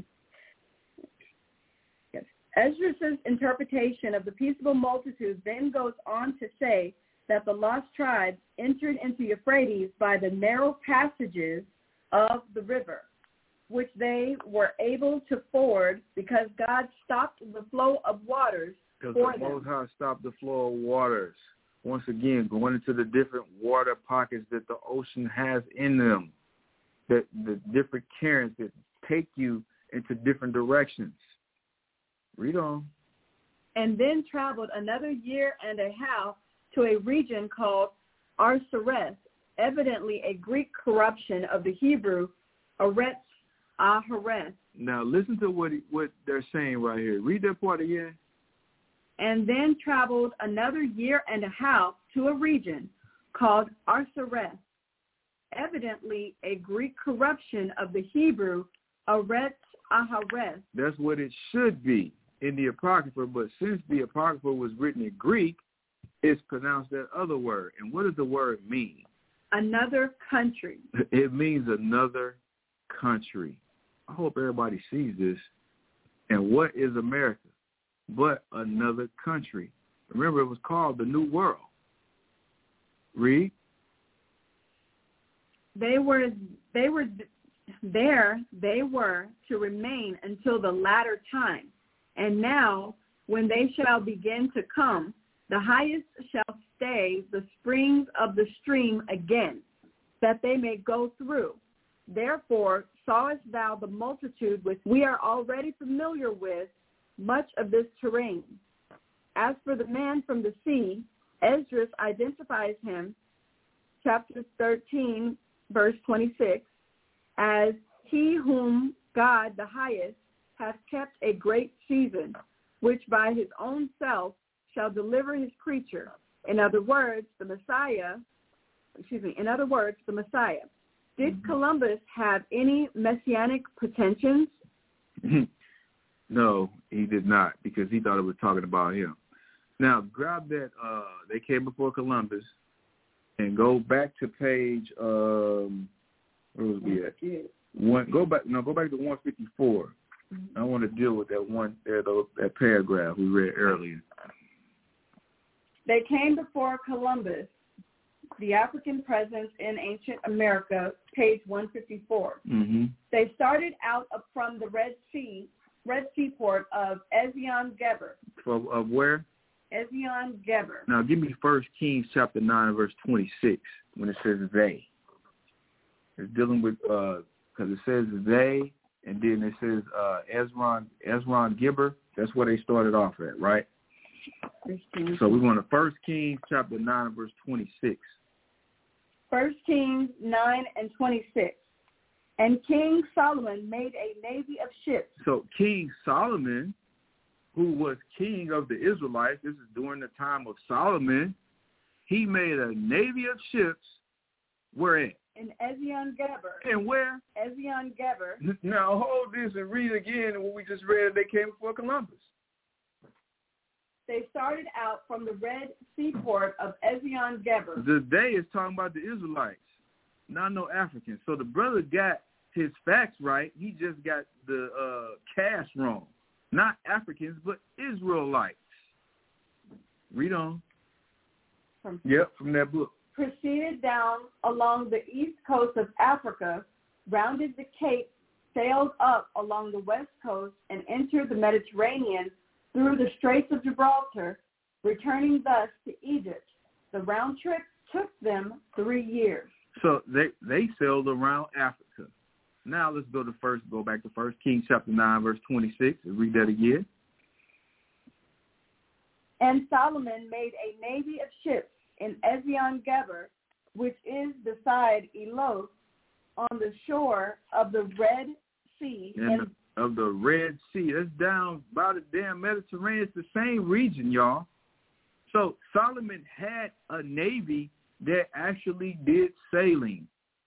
Yes. Esdras' interpretation of the peaceable multitude then goes on to say that the lost tribes entered into Euphrates by the narrow passages of the river, which they were able to ford because God stopped the flow of waters for the them. Most High stopped the flow of waters. Once again, going into the different water pockets that the ocean has in them, that the different currents that take you into different directions. Read on. and then traveled another year and a half to a region called Arsares, evidently a Greek corruption of the Hebrew Aretz Ahares, Now listen to what what they're saying right here. Read that part again. and then traveled another year and a half to a region called Arsares, evidently a Greek corruption of the Hebrew Aretz Ahares, That's what it should be in the Apocrypha, but since the Apocrypha was written in Greek, it's pronounced that other word. And what does the word mean? another country. <laughs> It means another country. I hope everybody sees this. And what is America? But another country. Remember, it was called the New World. Read. They were they were there they were to remain until the latter time. And now when they shall begin to come, the highest shall stay the springs of the stream again, that they may go through. Therefore sawest thou the multitude which we are already familiar with much of this terrain. As for the man from the sea, Esdras identifies him, chapter 13, verse 26, as he whom God the highest hath kept a great season, which by his own self shall deliver his creature. In other words, the Messiah, excuse me, in other words, the Messiah. Did Columbus have any messianic pretensions? <laughs> no, he did not, because he thought it was talking about him. Now, grab that. Uh, they came before Columbus, and go back to page. Um, where was we at? One. Go back. No, go back to one fifty four. I want to deal with that one there, though, that paragraph we read earlier. They came before Columbus, the African presence in ancient America, page 154. Mm-hmm. They started out from the Red Sea, Red Seaport of Ezion Geber. Of, of where? Ezion Geber. Now, give me First Kings chapter nine, verse twenty six, when it says they. It's dealing with because it says they, and then it says uh, Ezron Ezron Gibber. That's where they started off at, right? So we're going to First Kings chapter nine, verse twenty six. First Kings 9 and 26. And King Solomon made a navy of ships. So King Solomon, who was king of the Israelites, this is during the time of Solomon, he made a navy of ships. Where at? In Ezion Geber. And where? Ezion Geber. Now hold this and read again what we just read. They came before Columbus. They started out from the Red Seaport of Ezion Geber. The day is talking about the Israelites, not no Africans. So the brother got his facts right. He just got the uh, cast wrong. Not Africans, but Israelites. Read on. From Yep, from that book. proceeded down along the east coast of Africa, rounded the Cape, sailed up along the west coast, and entered the Mediterranean through the Straits of Gibraltar, returning thus to Egypt. The round trip took them three years. So they they sailed around Africa. Now let's go to first go back to First Kings chapter nine verse twenty six and read that again. And Solomon made a navy of ships in Ezion Geber, which is beside Elos, on the shore of the Red Sea. And in- of the Red Sea. That's down by the damn Mediterranean. It's the same region, y'all. So Solomon had a navy that actually did sailing.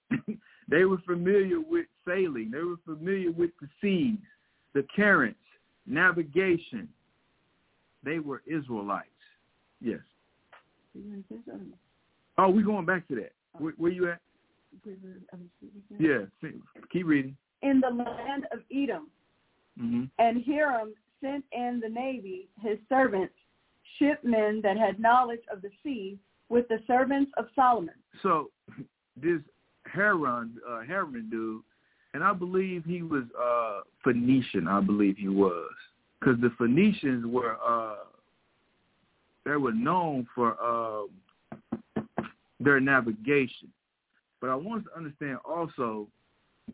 <laughs> they were familiar with sailing. They were familiar with the seas, the currents, navigation. They were Israelites. Yes. Oh, we going back to that. Where, where you at? Yeah. Keep reading. in the land of Edom. hmm And Hiram sent in the navy his servants, shipmen that had knowledge of the sea, with the servants of Solomon. So this Heron, uh, Heron dude, and I believe he was uh, Phoenician. I believe he was because the Phoenicians were uh, they were known for uh, their navigation. But I want to understand also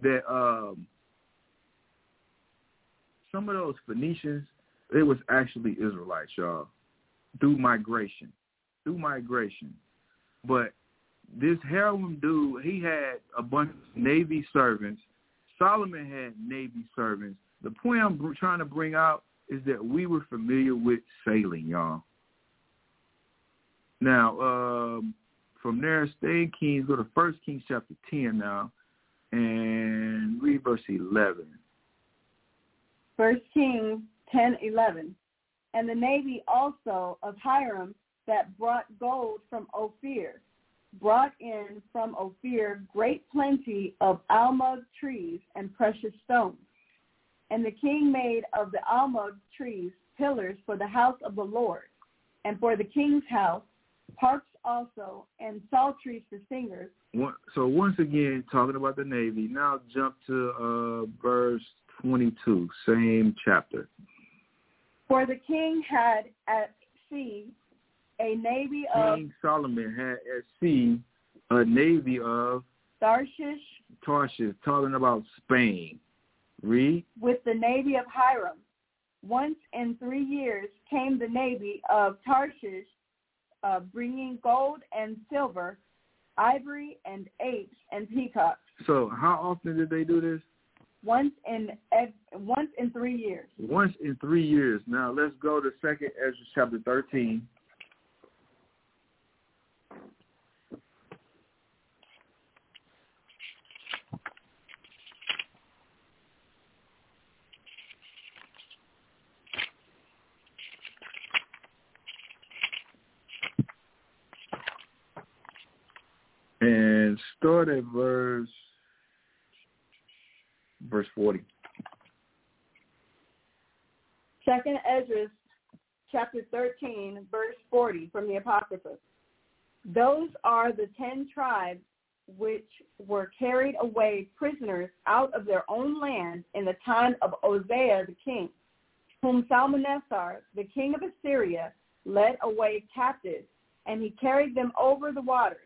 that um, some of those Phoenicians, it was actually Israelites, y'all, through migration, through migration. But this Hiram dude, he had a bunch of Navy servants. Solomon had Navy servants. The point I'm trying to bring out is that we were familiar with sailing, y'all. Now, um, from there, stay in Kings, go to First Kings chapter 10 now, and read verse 11. First Kings 10, 11. And the navy also of Hiram that brought gold from Ophir, brought in from Ophir great plenty of almug trees and precious stones. And the king made of the almug trees pillars for the house of the Lord, and for the king's house harps also, and psalteries for singers. So once again, talking about the Navy, now jump to uh, verse 22, same chapter. For the king had at sea a navy of... King Solomon had at sea a navy of... Tarshish. Tarshish, talking about Spain. Read. With the navy of Hiram. Once in three years came the navy of Tarshish, uh, bringing gold and silver, ivory and apes and peacocks. So how often did they do this? Once in once in three years. Once in three years. Now let's go to Second Ezra chapter thirteen. And start at verse verse 40. Second Ezra chapter 13, verse 40 from the Apocrypha. Those are the ten tribes which were carried away prisoners out of their own land in the time of Hosea the king, whom Salmanessar, the king of Assyria, led away captive, and he carried them over the waters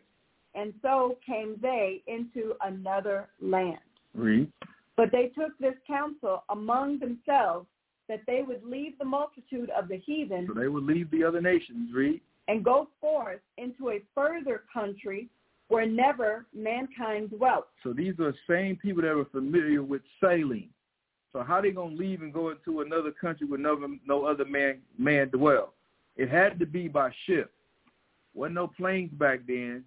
and so came they into another land. Read. But they took this counsel among themselves that they would leave the multitude of the heathen. So they would leave the other nations, read. And go forth into a further country where never mankind dwelt. So these are the same people that were familiar with sailing. So how they gonna leave and go into another country where no, no other man man dwell? It had to be by ship. Wasn't no planes back then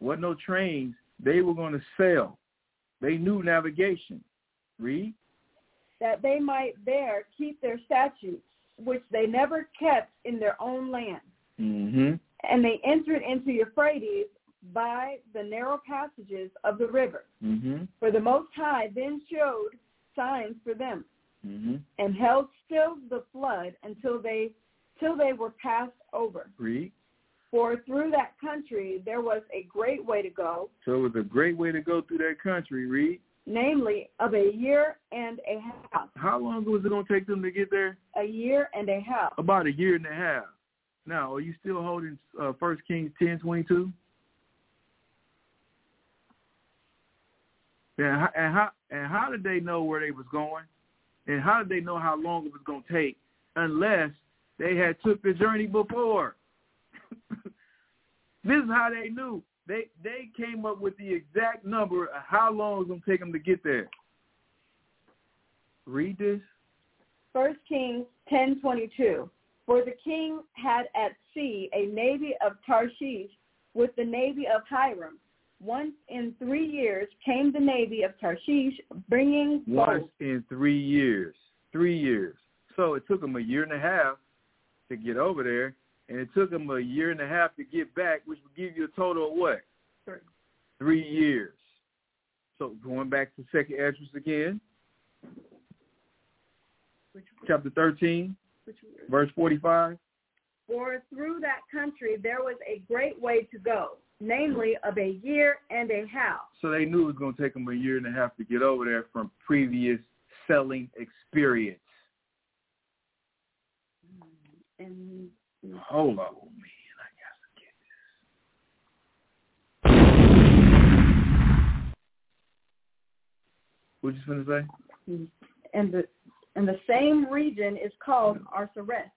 wasn't no trains. They were going to sail. They knew navigation. Read. That they might there keep their statutes, which they never kept in their own land. Mm-hmm. And they entered into Euphrates by the narrow passages of the river. Mm-hmm. For the Most High then showed signs for them, mm-hmm. and held still the flood until they till they were passed over. Read. For through that country there was a great way to go. So it was a great way to go through that country, read. Namely, of a year and a half. How long was it going to take them to get there? A year and a half. About a year and a half. Now, are you still holding uh, 1 Kings ten twenty two? And and how and how did they know where they was going? And how did they know how long it was going to take unless they had took the journey before? This is how they knew. They they came up with the exact number of how long it's gonna take them to get there. Read this. First Kings ten twenty two. For the king had at sea a navy of Tarshish with the navy of Hiram. Once in three years came the navy of Tarshish, bringing once in three years. Three years. So it took them a year and a half to get over there, and it took them a year and a half to get back, which would give you a total of what? Three. Three years. So going back to second Esdras again, chapter 13, verse 45. For through that country there was a great way to go, namely of a year and a half. So they knew it was going to take them a year and a half to get over there from previous selling experience. Hmm. And Hold on, man. I gotta get this. What you gonna say? And the and the same region is called Arsares.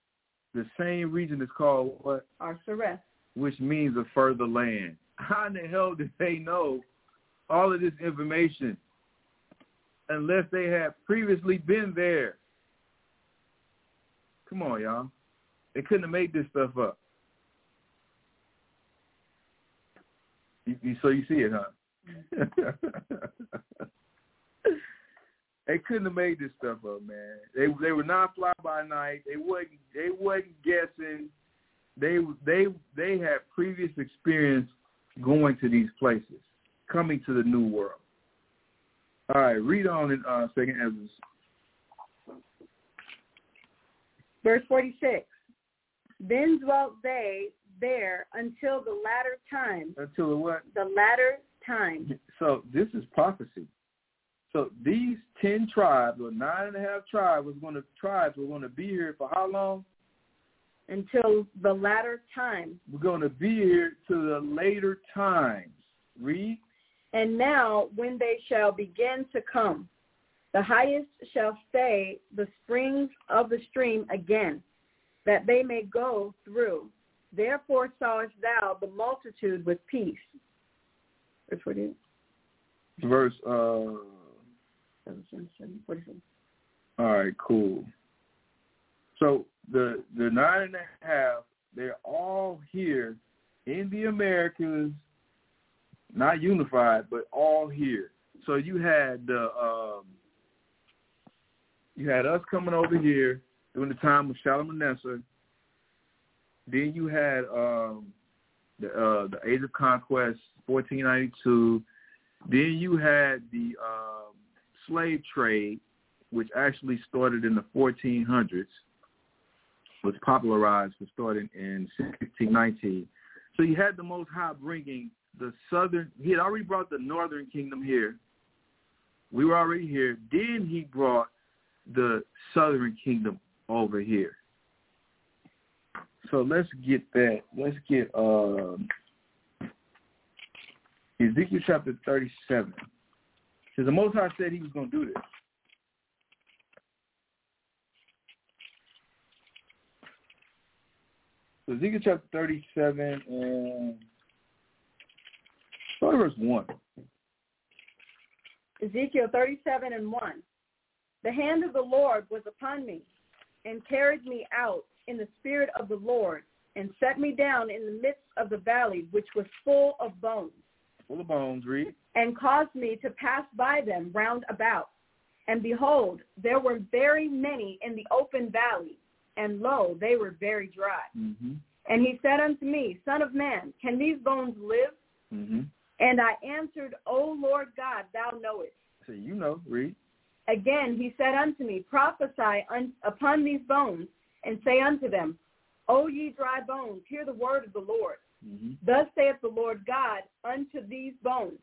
The same region is called what? Arsares. Which means a further land. How in the hell did they know all of this information unless they had previously been there? Come on, y'all. They couldn't have made this stuff up. You, you, so you see it, huh? <laughs> they couldn't have made this stuff up, man. They they were not fly by night. They wasn't they wasn't guessing. They they they had previous experience going to these places, coming to the new world. All right, read on in uh, Second Ezra. Verse forty-six. Then dwelt they there until the latter time. Until the what? The latter time. So this is prophecy. So these ten tribes or nine and a half tribes was going to tribes were going to be here for how long? Until the latter time. We're going to be here to the later times. Read. And now, when they shall begin to come, the highest shall say the springs of the stream again, that they may go through. Therefore sawest thou the multitude with peace. Verse 48. Verse uh all right, cool. So the the nine and a half, they're all here in the Americas, not unified, but all here. So you had the um, you had us coming over here during the time of Shalmaneser. Then you had um, the uh, the Age of Conquest, 1492. Then you had the um, slave trade, which actually started in the 1400s, was popularized and started in 1619. So you had the Most High bringing the southern, he had already brought the northern kingdom here. We were already here. Then he brought the southern kingdom over here. So let's get that. Let's get um, Ezekiel chapter 37. Because the Most High said he was going to do this. So Ezekiel chapter 37 and start verse 1. Ezekiel 37 and 1. The hand of the Lord was upon me and carried me out in the spirit of the Lord and set me down in the midst of the valley, which was full of bones. Full of bones, read and caused me to pass by them round about. And behold, there were very many in the open valley, and lo, they were very dry. Mm-hmm. And he said unto me, Son of man, can these bones live? Mm-hmm. And I answered, O Lord God, thou knowest. So you know, read. Again he said unto me, Prophesy un- upon these bones, and say unto them, O ye dry bones, hear the word of the Lord. Mm-hmm. Thus saith the Lord God unto these bones,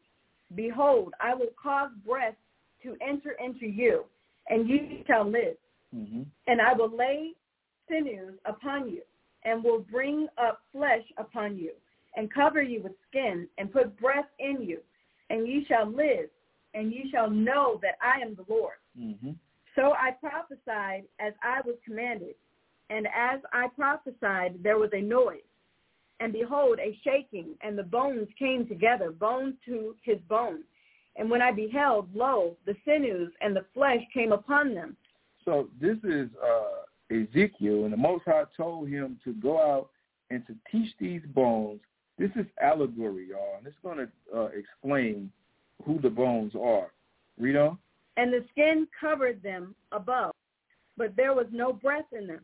Behold, I will cause breath to enter into you, and ye shall live. Mm-hmm. And I will lay sinews upon you, and will bring up flesh upon you, and cover you with skin, and put breath in you, and ye shall live, and you shall know that I am the Lord. Mm-hmm. So I prophesied as I was commanded, and as I prophesied, there was a noise and behold, a shaking, and the bones came together, bone to his bone. And when I beheld, lo, the sinews and the flesh came upon them. So this is uh, Ezekiel, and the Most High told him to go out and to teach these bones. This is allegory, y'all, and it's going to uh, explain who the bones are. Read on. And the skin covered them above, but there was no breath in them.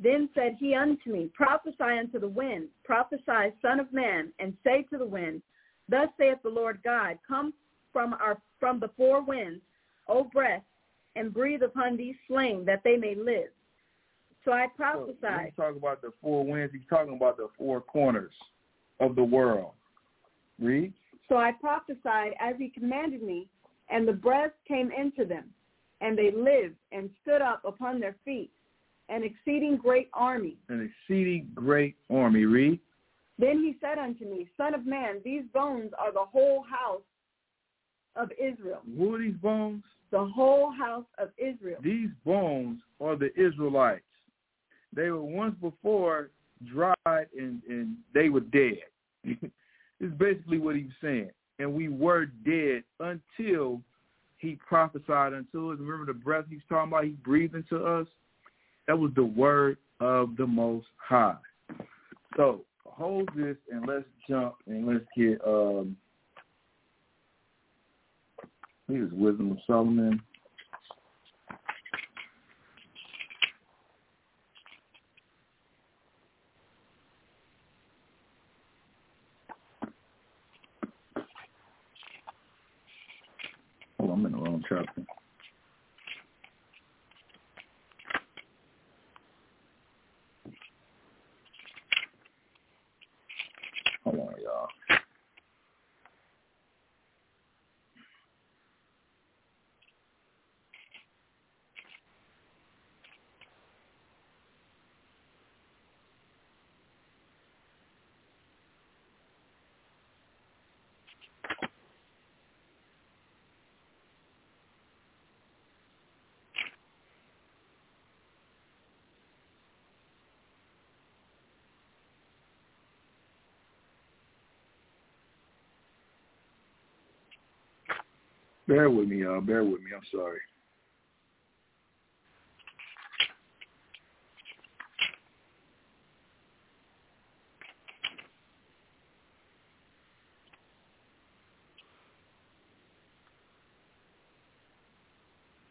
Then said he unto me, Prophesy unto the wind, prophesy, son of man, and say to the wind, Thus saith the Lord God, Come from our from the four winds, O breath, and breathe upon these slain, that they may live. So I prophesied. So he's talking about the four winds. He's talking about the four corners of the world. Read. So I prophesied as he commanded me, and the breath came into them, and they lived and stood up upon their feet an exceeding great army. An exceeding great army. Read. Then he said unto me, Son of man, these bones are the whole house of Israel. Who are these bones? The whole house of Israel. These bones are the Israelites. They were once before dried and, and they were dead. <laughs> is basically what he's saying. And we were dead until he prophesied unto us. Remember the breath he's talking about? He breathed into us. That was the word of the Most High. So hold this and let's jump and let's get um here's Wisdom of Solomon. Oh, I'm in the wrong chapter. Hold on, y'all. Bear with me, y'all. Bear with me. I'm sorry.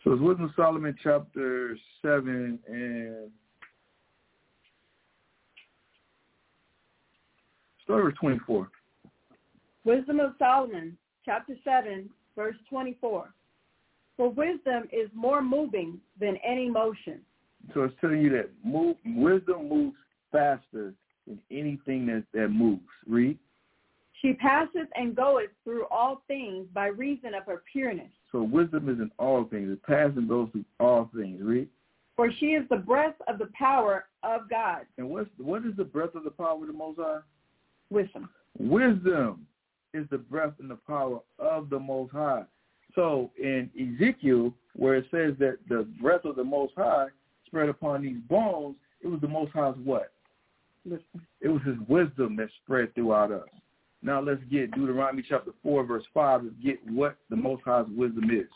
So it's Wisdom of Solomon chapter 7 and start with 24. Wisdom of Solomon, chapter 7, verse 24. For wisdom is more moving than any motion. So it's telling you that move, wisdom moves faster than anything that, that moves. Read. She passeth and goeth through all things by reason of her pureness. So wisdom is in all things. It passes and goes through all things. Read. For she is the breath of the power of God. And what's what is the breath of the power of the Most High? Wisdom. Wisdom is the breath and the power of the Most High. So in Ezekiel, where it says that the breath of the Most High spread upon these bones, it was the Most High's what? It was his wisdom that spread throughout us. Now let's get Deuteronomy chapter 4, verse 5 to get what the Most High's wisdom is.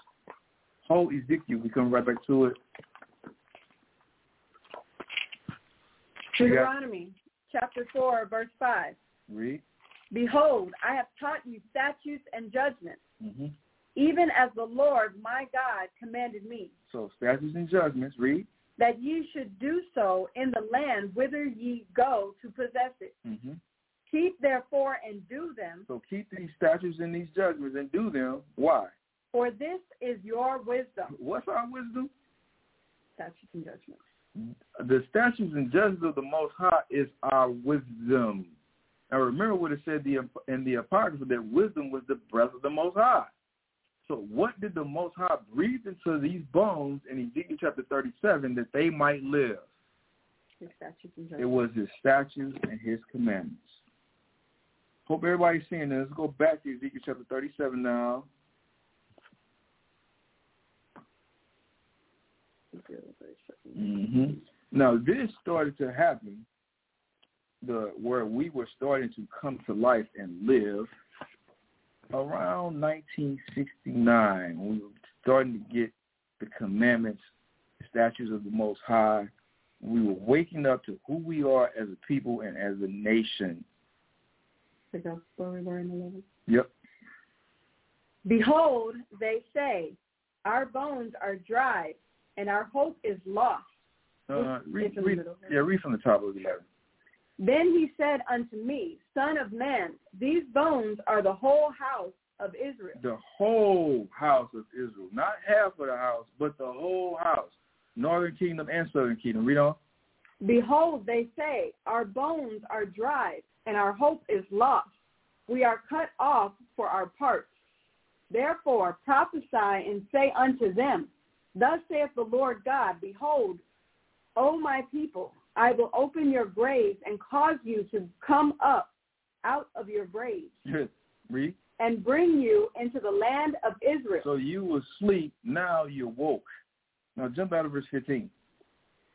Whole Ezekiel, we come right back to it. Deuteronomy chapter 4, verse 5. Read. Behold, I have taught you statutes and judgments, Mm-hmm. even as the Lord my God commanded me, So statutes and judgments. Read. that ye should do so in the land whither ye go to possess it. Mm-hmm. Keep therefore and do them, So keep these statutes and these judgments and do them. Why? for this is your wisdom. What's our wisdom? Statutes and judgments. The statutes and judgments of the Most High is our wisdom. Now remember what it said the, in the Apocrypha that wisdom was the breath of the Most High. So what did the Most High breathe into these bones in Ezekiel chapter 37 that they might live? His statutes and It was his statutes and his commandments. Hope everybody's seeing this. Let's go back to Ezekiel chapter 37 now. hmm Now this started to happen, the where we were starting to come to life and live around 1969 we were starting to get the commandments, statutes of the Most High. We were waking up to who we are as a people and as a nation. Up where we were in 11. Yep. Behold, they say, our bones are dried, and our hope is lost. Uh, read, the read, yeah, read from the top of the letter. Then he said unto me, Son of man, these bones are the whole house of Israel. The whole house of Israel, not half of the house, but the whole house, northern kingdom and southern kingdom. Read on. Behold, they say, Our bones are dried, and our hope is lost. We are cut off for our parts. Therefore prophesy and say unto them, Thus saith the Lord God, Behold, O my people, I will open your graves and cause you to come up out of your graves Yes. Read. and bring you into the land of Israel. So you were asleep, now you're woke. Now jump out of verse 15.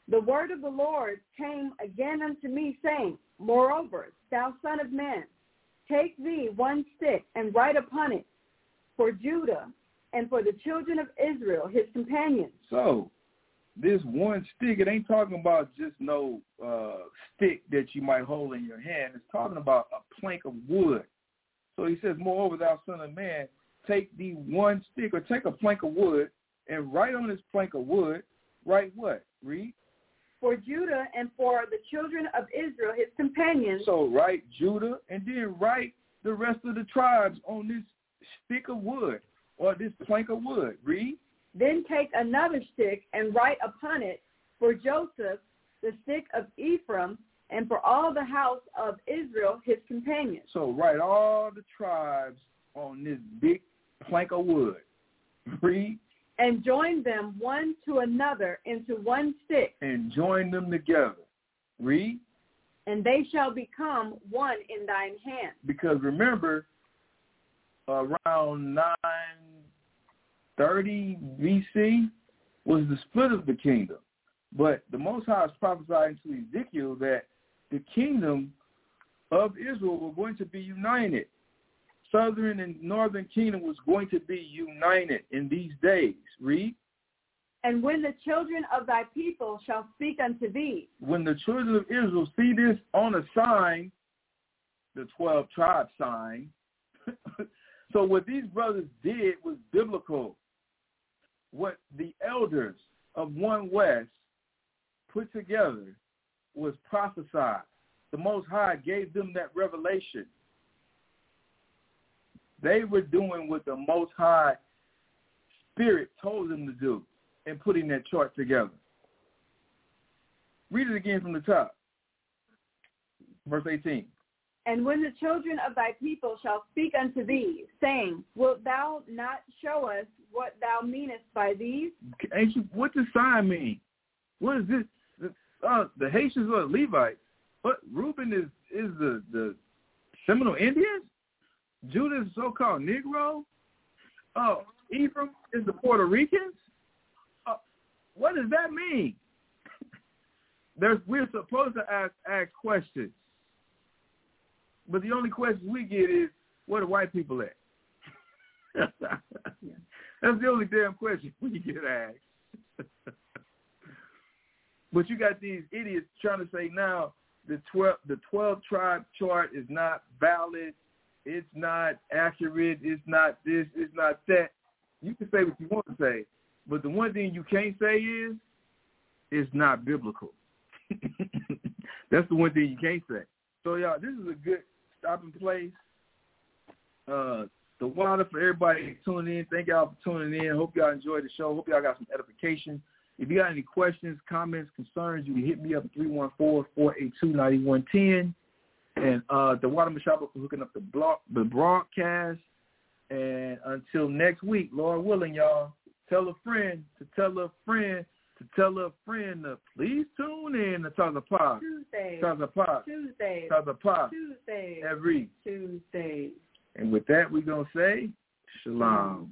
The word of the Lord came again unto me, saying, Moreover, thou son of man, take thee one stick and write upon it for Judah and for the children of Israel, his companions. So this one stick, it ain't talking about just no uh, stick that you might hold in your hand. It's talking about a plank of wood. So he says, Moreover, thou son of man, take the one stick or take a plank of wood and write on this plank of wood, write what? Read. For Judah and for the children of Israel, his companions, So write Judah and then write the rest of the tribes on this stick of wood or this plank of wood. Read. Then take another stick and write upon it for Joseph, the stick of Ephraim, and for all the house of Israel, his companions. So write all the tribes on this big plank of wood. Read and join them one to another into one stick, and join them together. Read and they shall become one in thine hand. because remember, around 930 BC was the split of the kingdom. But the Most High is prophesying to Ezekiel that the kingdom of Israel were going to be united. Southern and northern kingdom was going to be united in these days. Read. And when the children of thy people shall speak unto thee, When the children of Israel see this on a sign, the 12 tribe sign, <laughs> so what these brothers did was biblical. What the elders of One West put together was prophesied. The Most High gave them that revelation. They were doing what the Most High Spirit told them to do and putting that chart together. Read it again from the top. Verse 18. And when the children of thy people shall speak unto thee, saying, Wilt thou not show us what thou meanest by these? You, what does sign mean? What is this? The, uh, the Haitians are Levites? What Reuben is is the the Seminole Indians? Judah is so-called Negro. Oh, Ephraim is the Puerto Ricans. Uh, what does that mean? <laughs> There's we're supposed to ask ask questions, but the only question we get is where the white people at. <laughs> That's the only damn question we get asked. but you got these idiots trying to say now the twelve the twelve tribe chart is not valid, it's not accurate, it's not this, it's not that. You can say what you want to say, but the one thing you can't say is it's not biblical. <laughs> That's the one thing you can't say. So y'all, this is a good stopping place. Uh the water for everybody tuning in. Thank y'all for tuning in. Hope y'all enjoyed the show. Hope y'all got some edification. If you got any questions, comments, concerns, you can hit me up at 314-482-9110. And uh, the Water Mashaba for hooking up the block, the broadcast. And until next week, Lord willing, y'all, tell a friend to tell a friend to tell a friend to please tune in to Tazapa. Tuesday, Tazapa. Tuesday, Tazapa. Tuesday, Every. Tuesday. And with that, we're going to say, Shalom.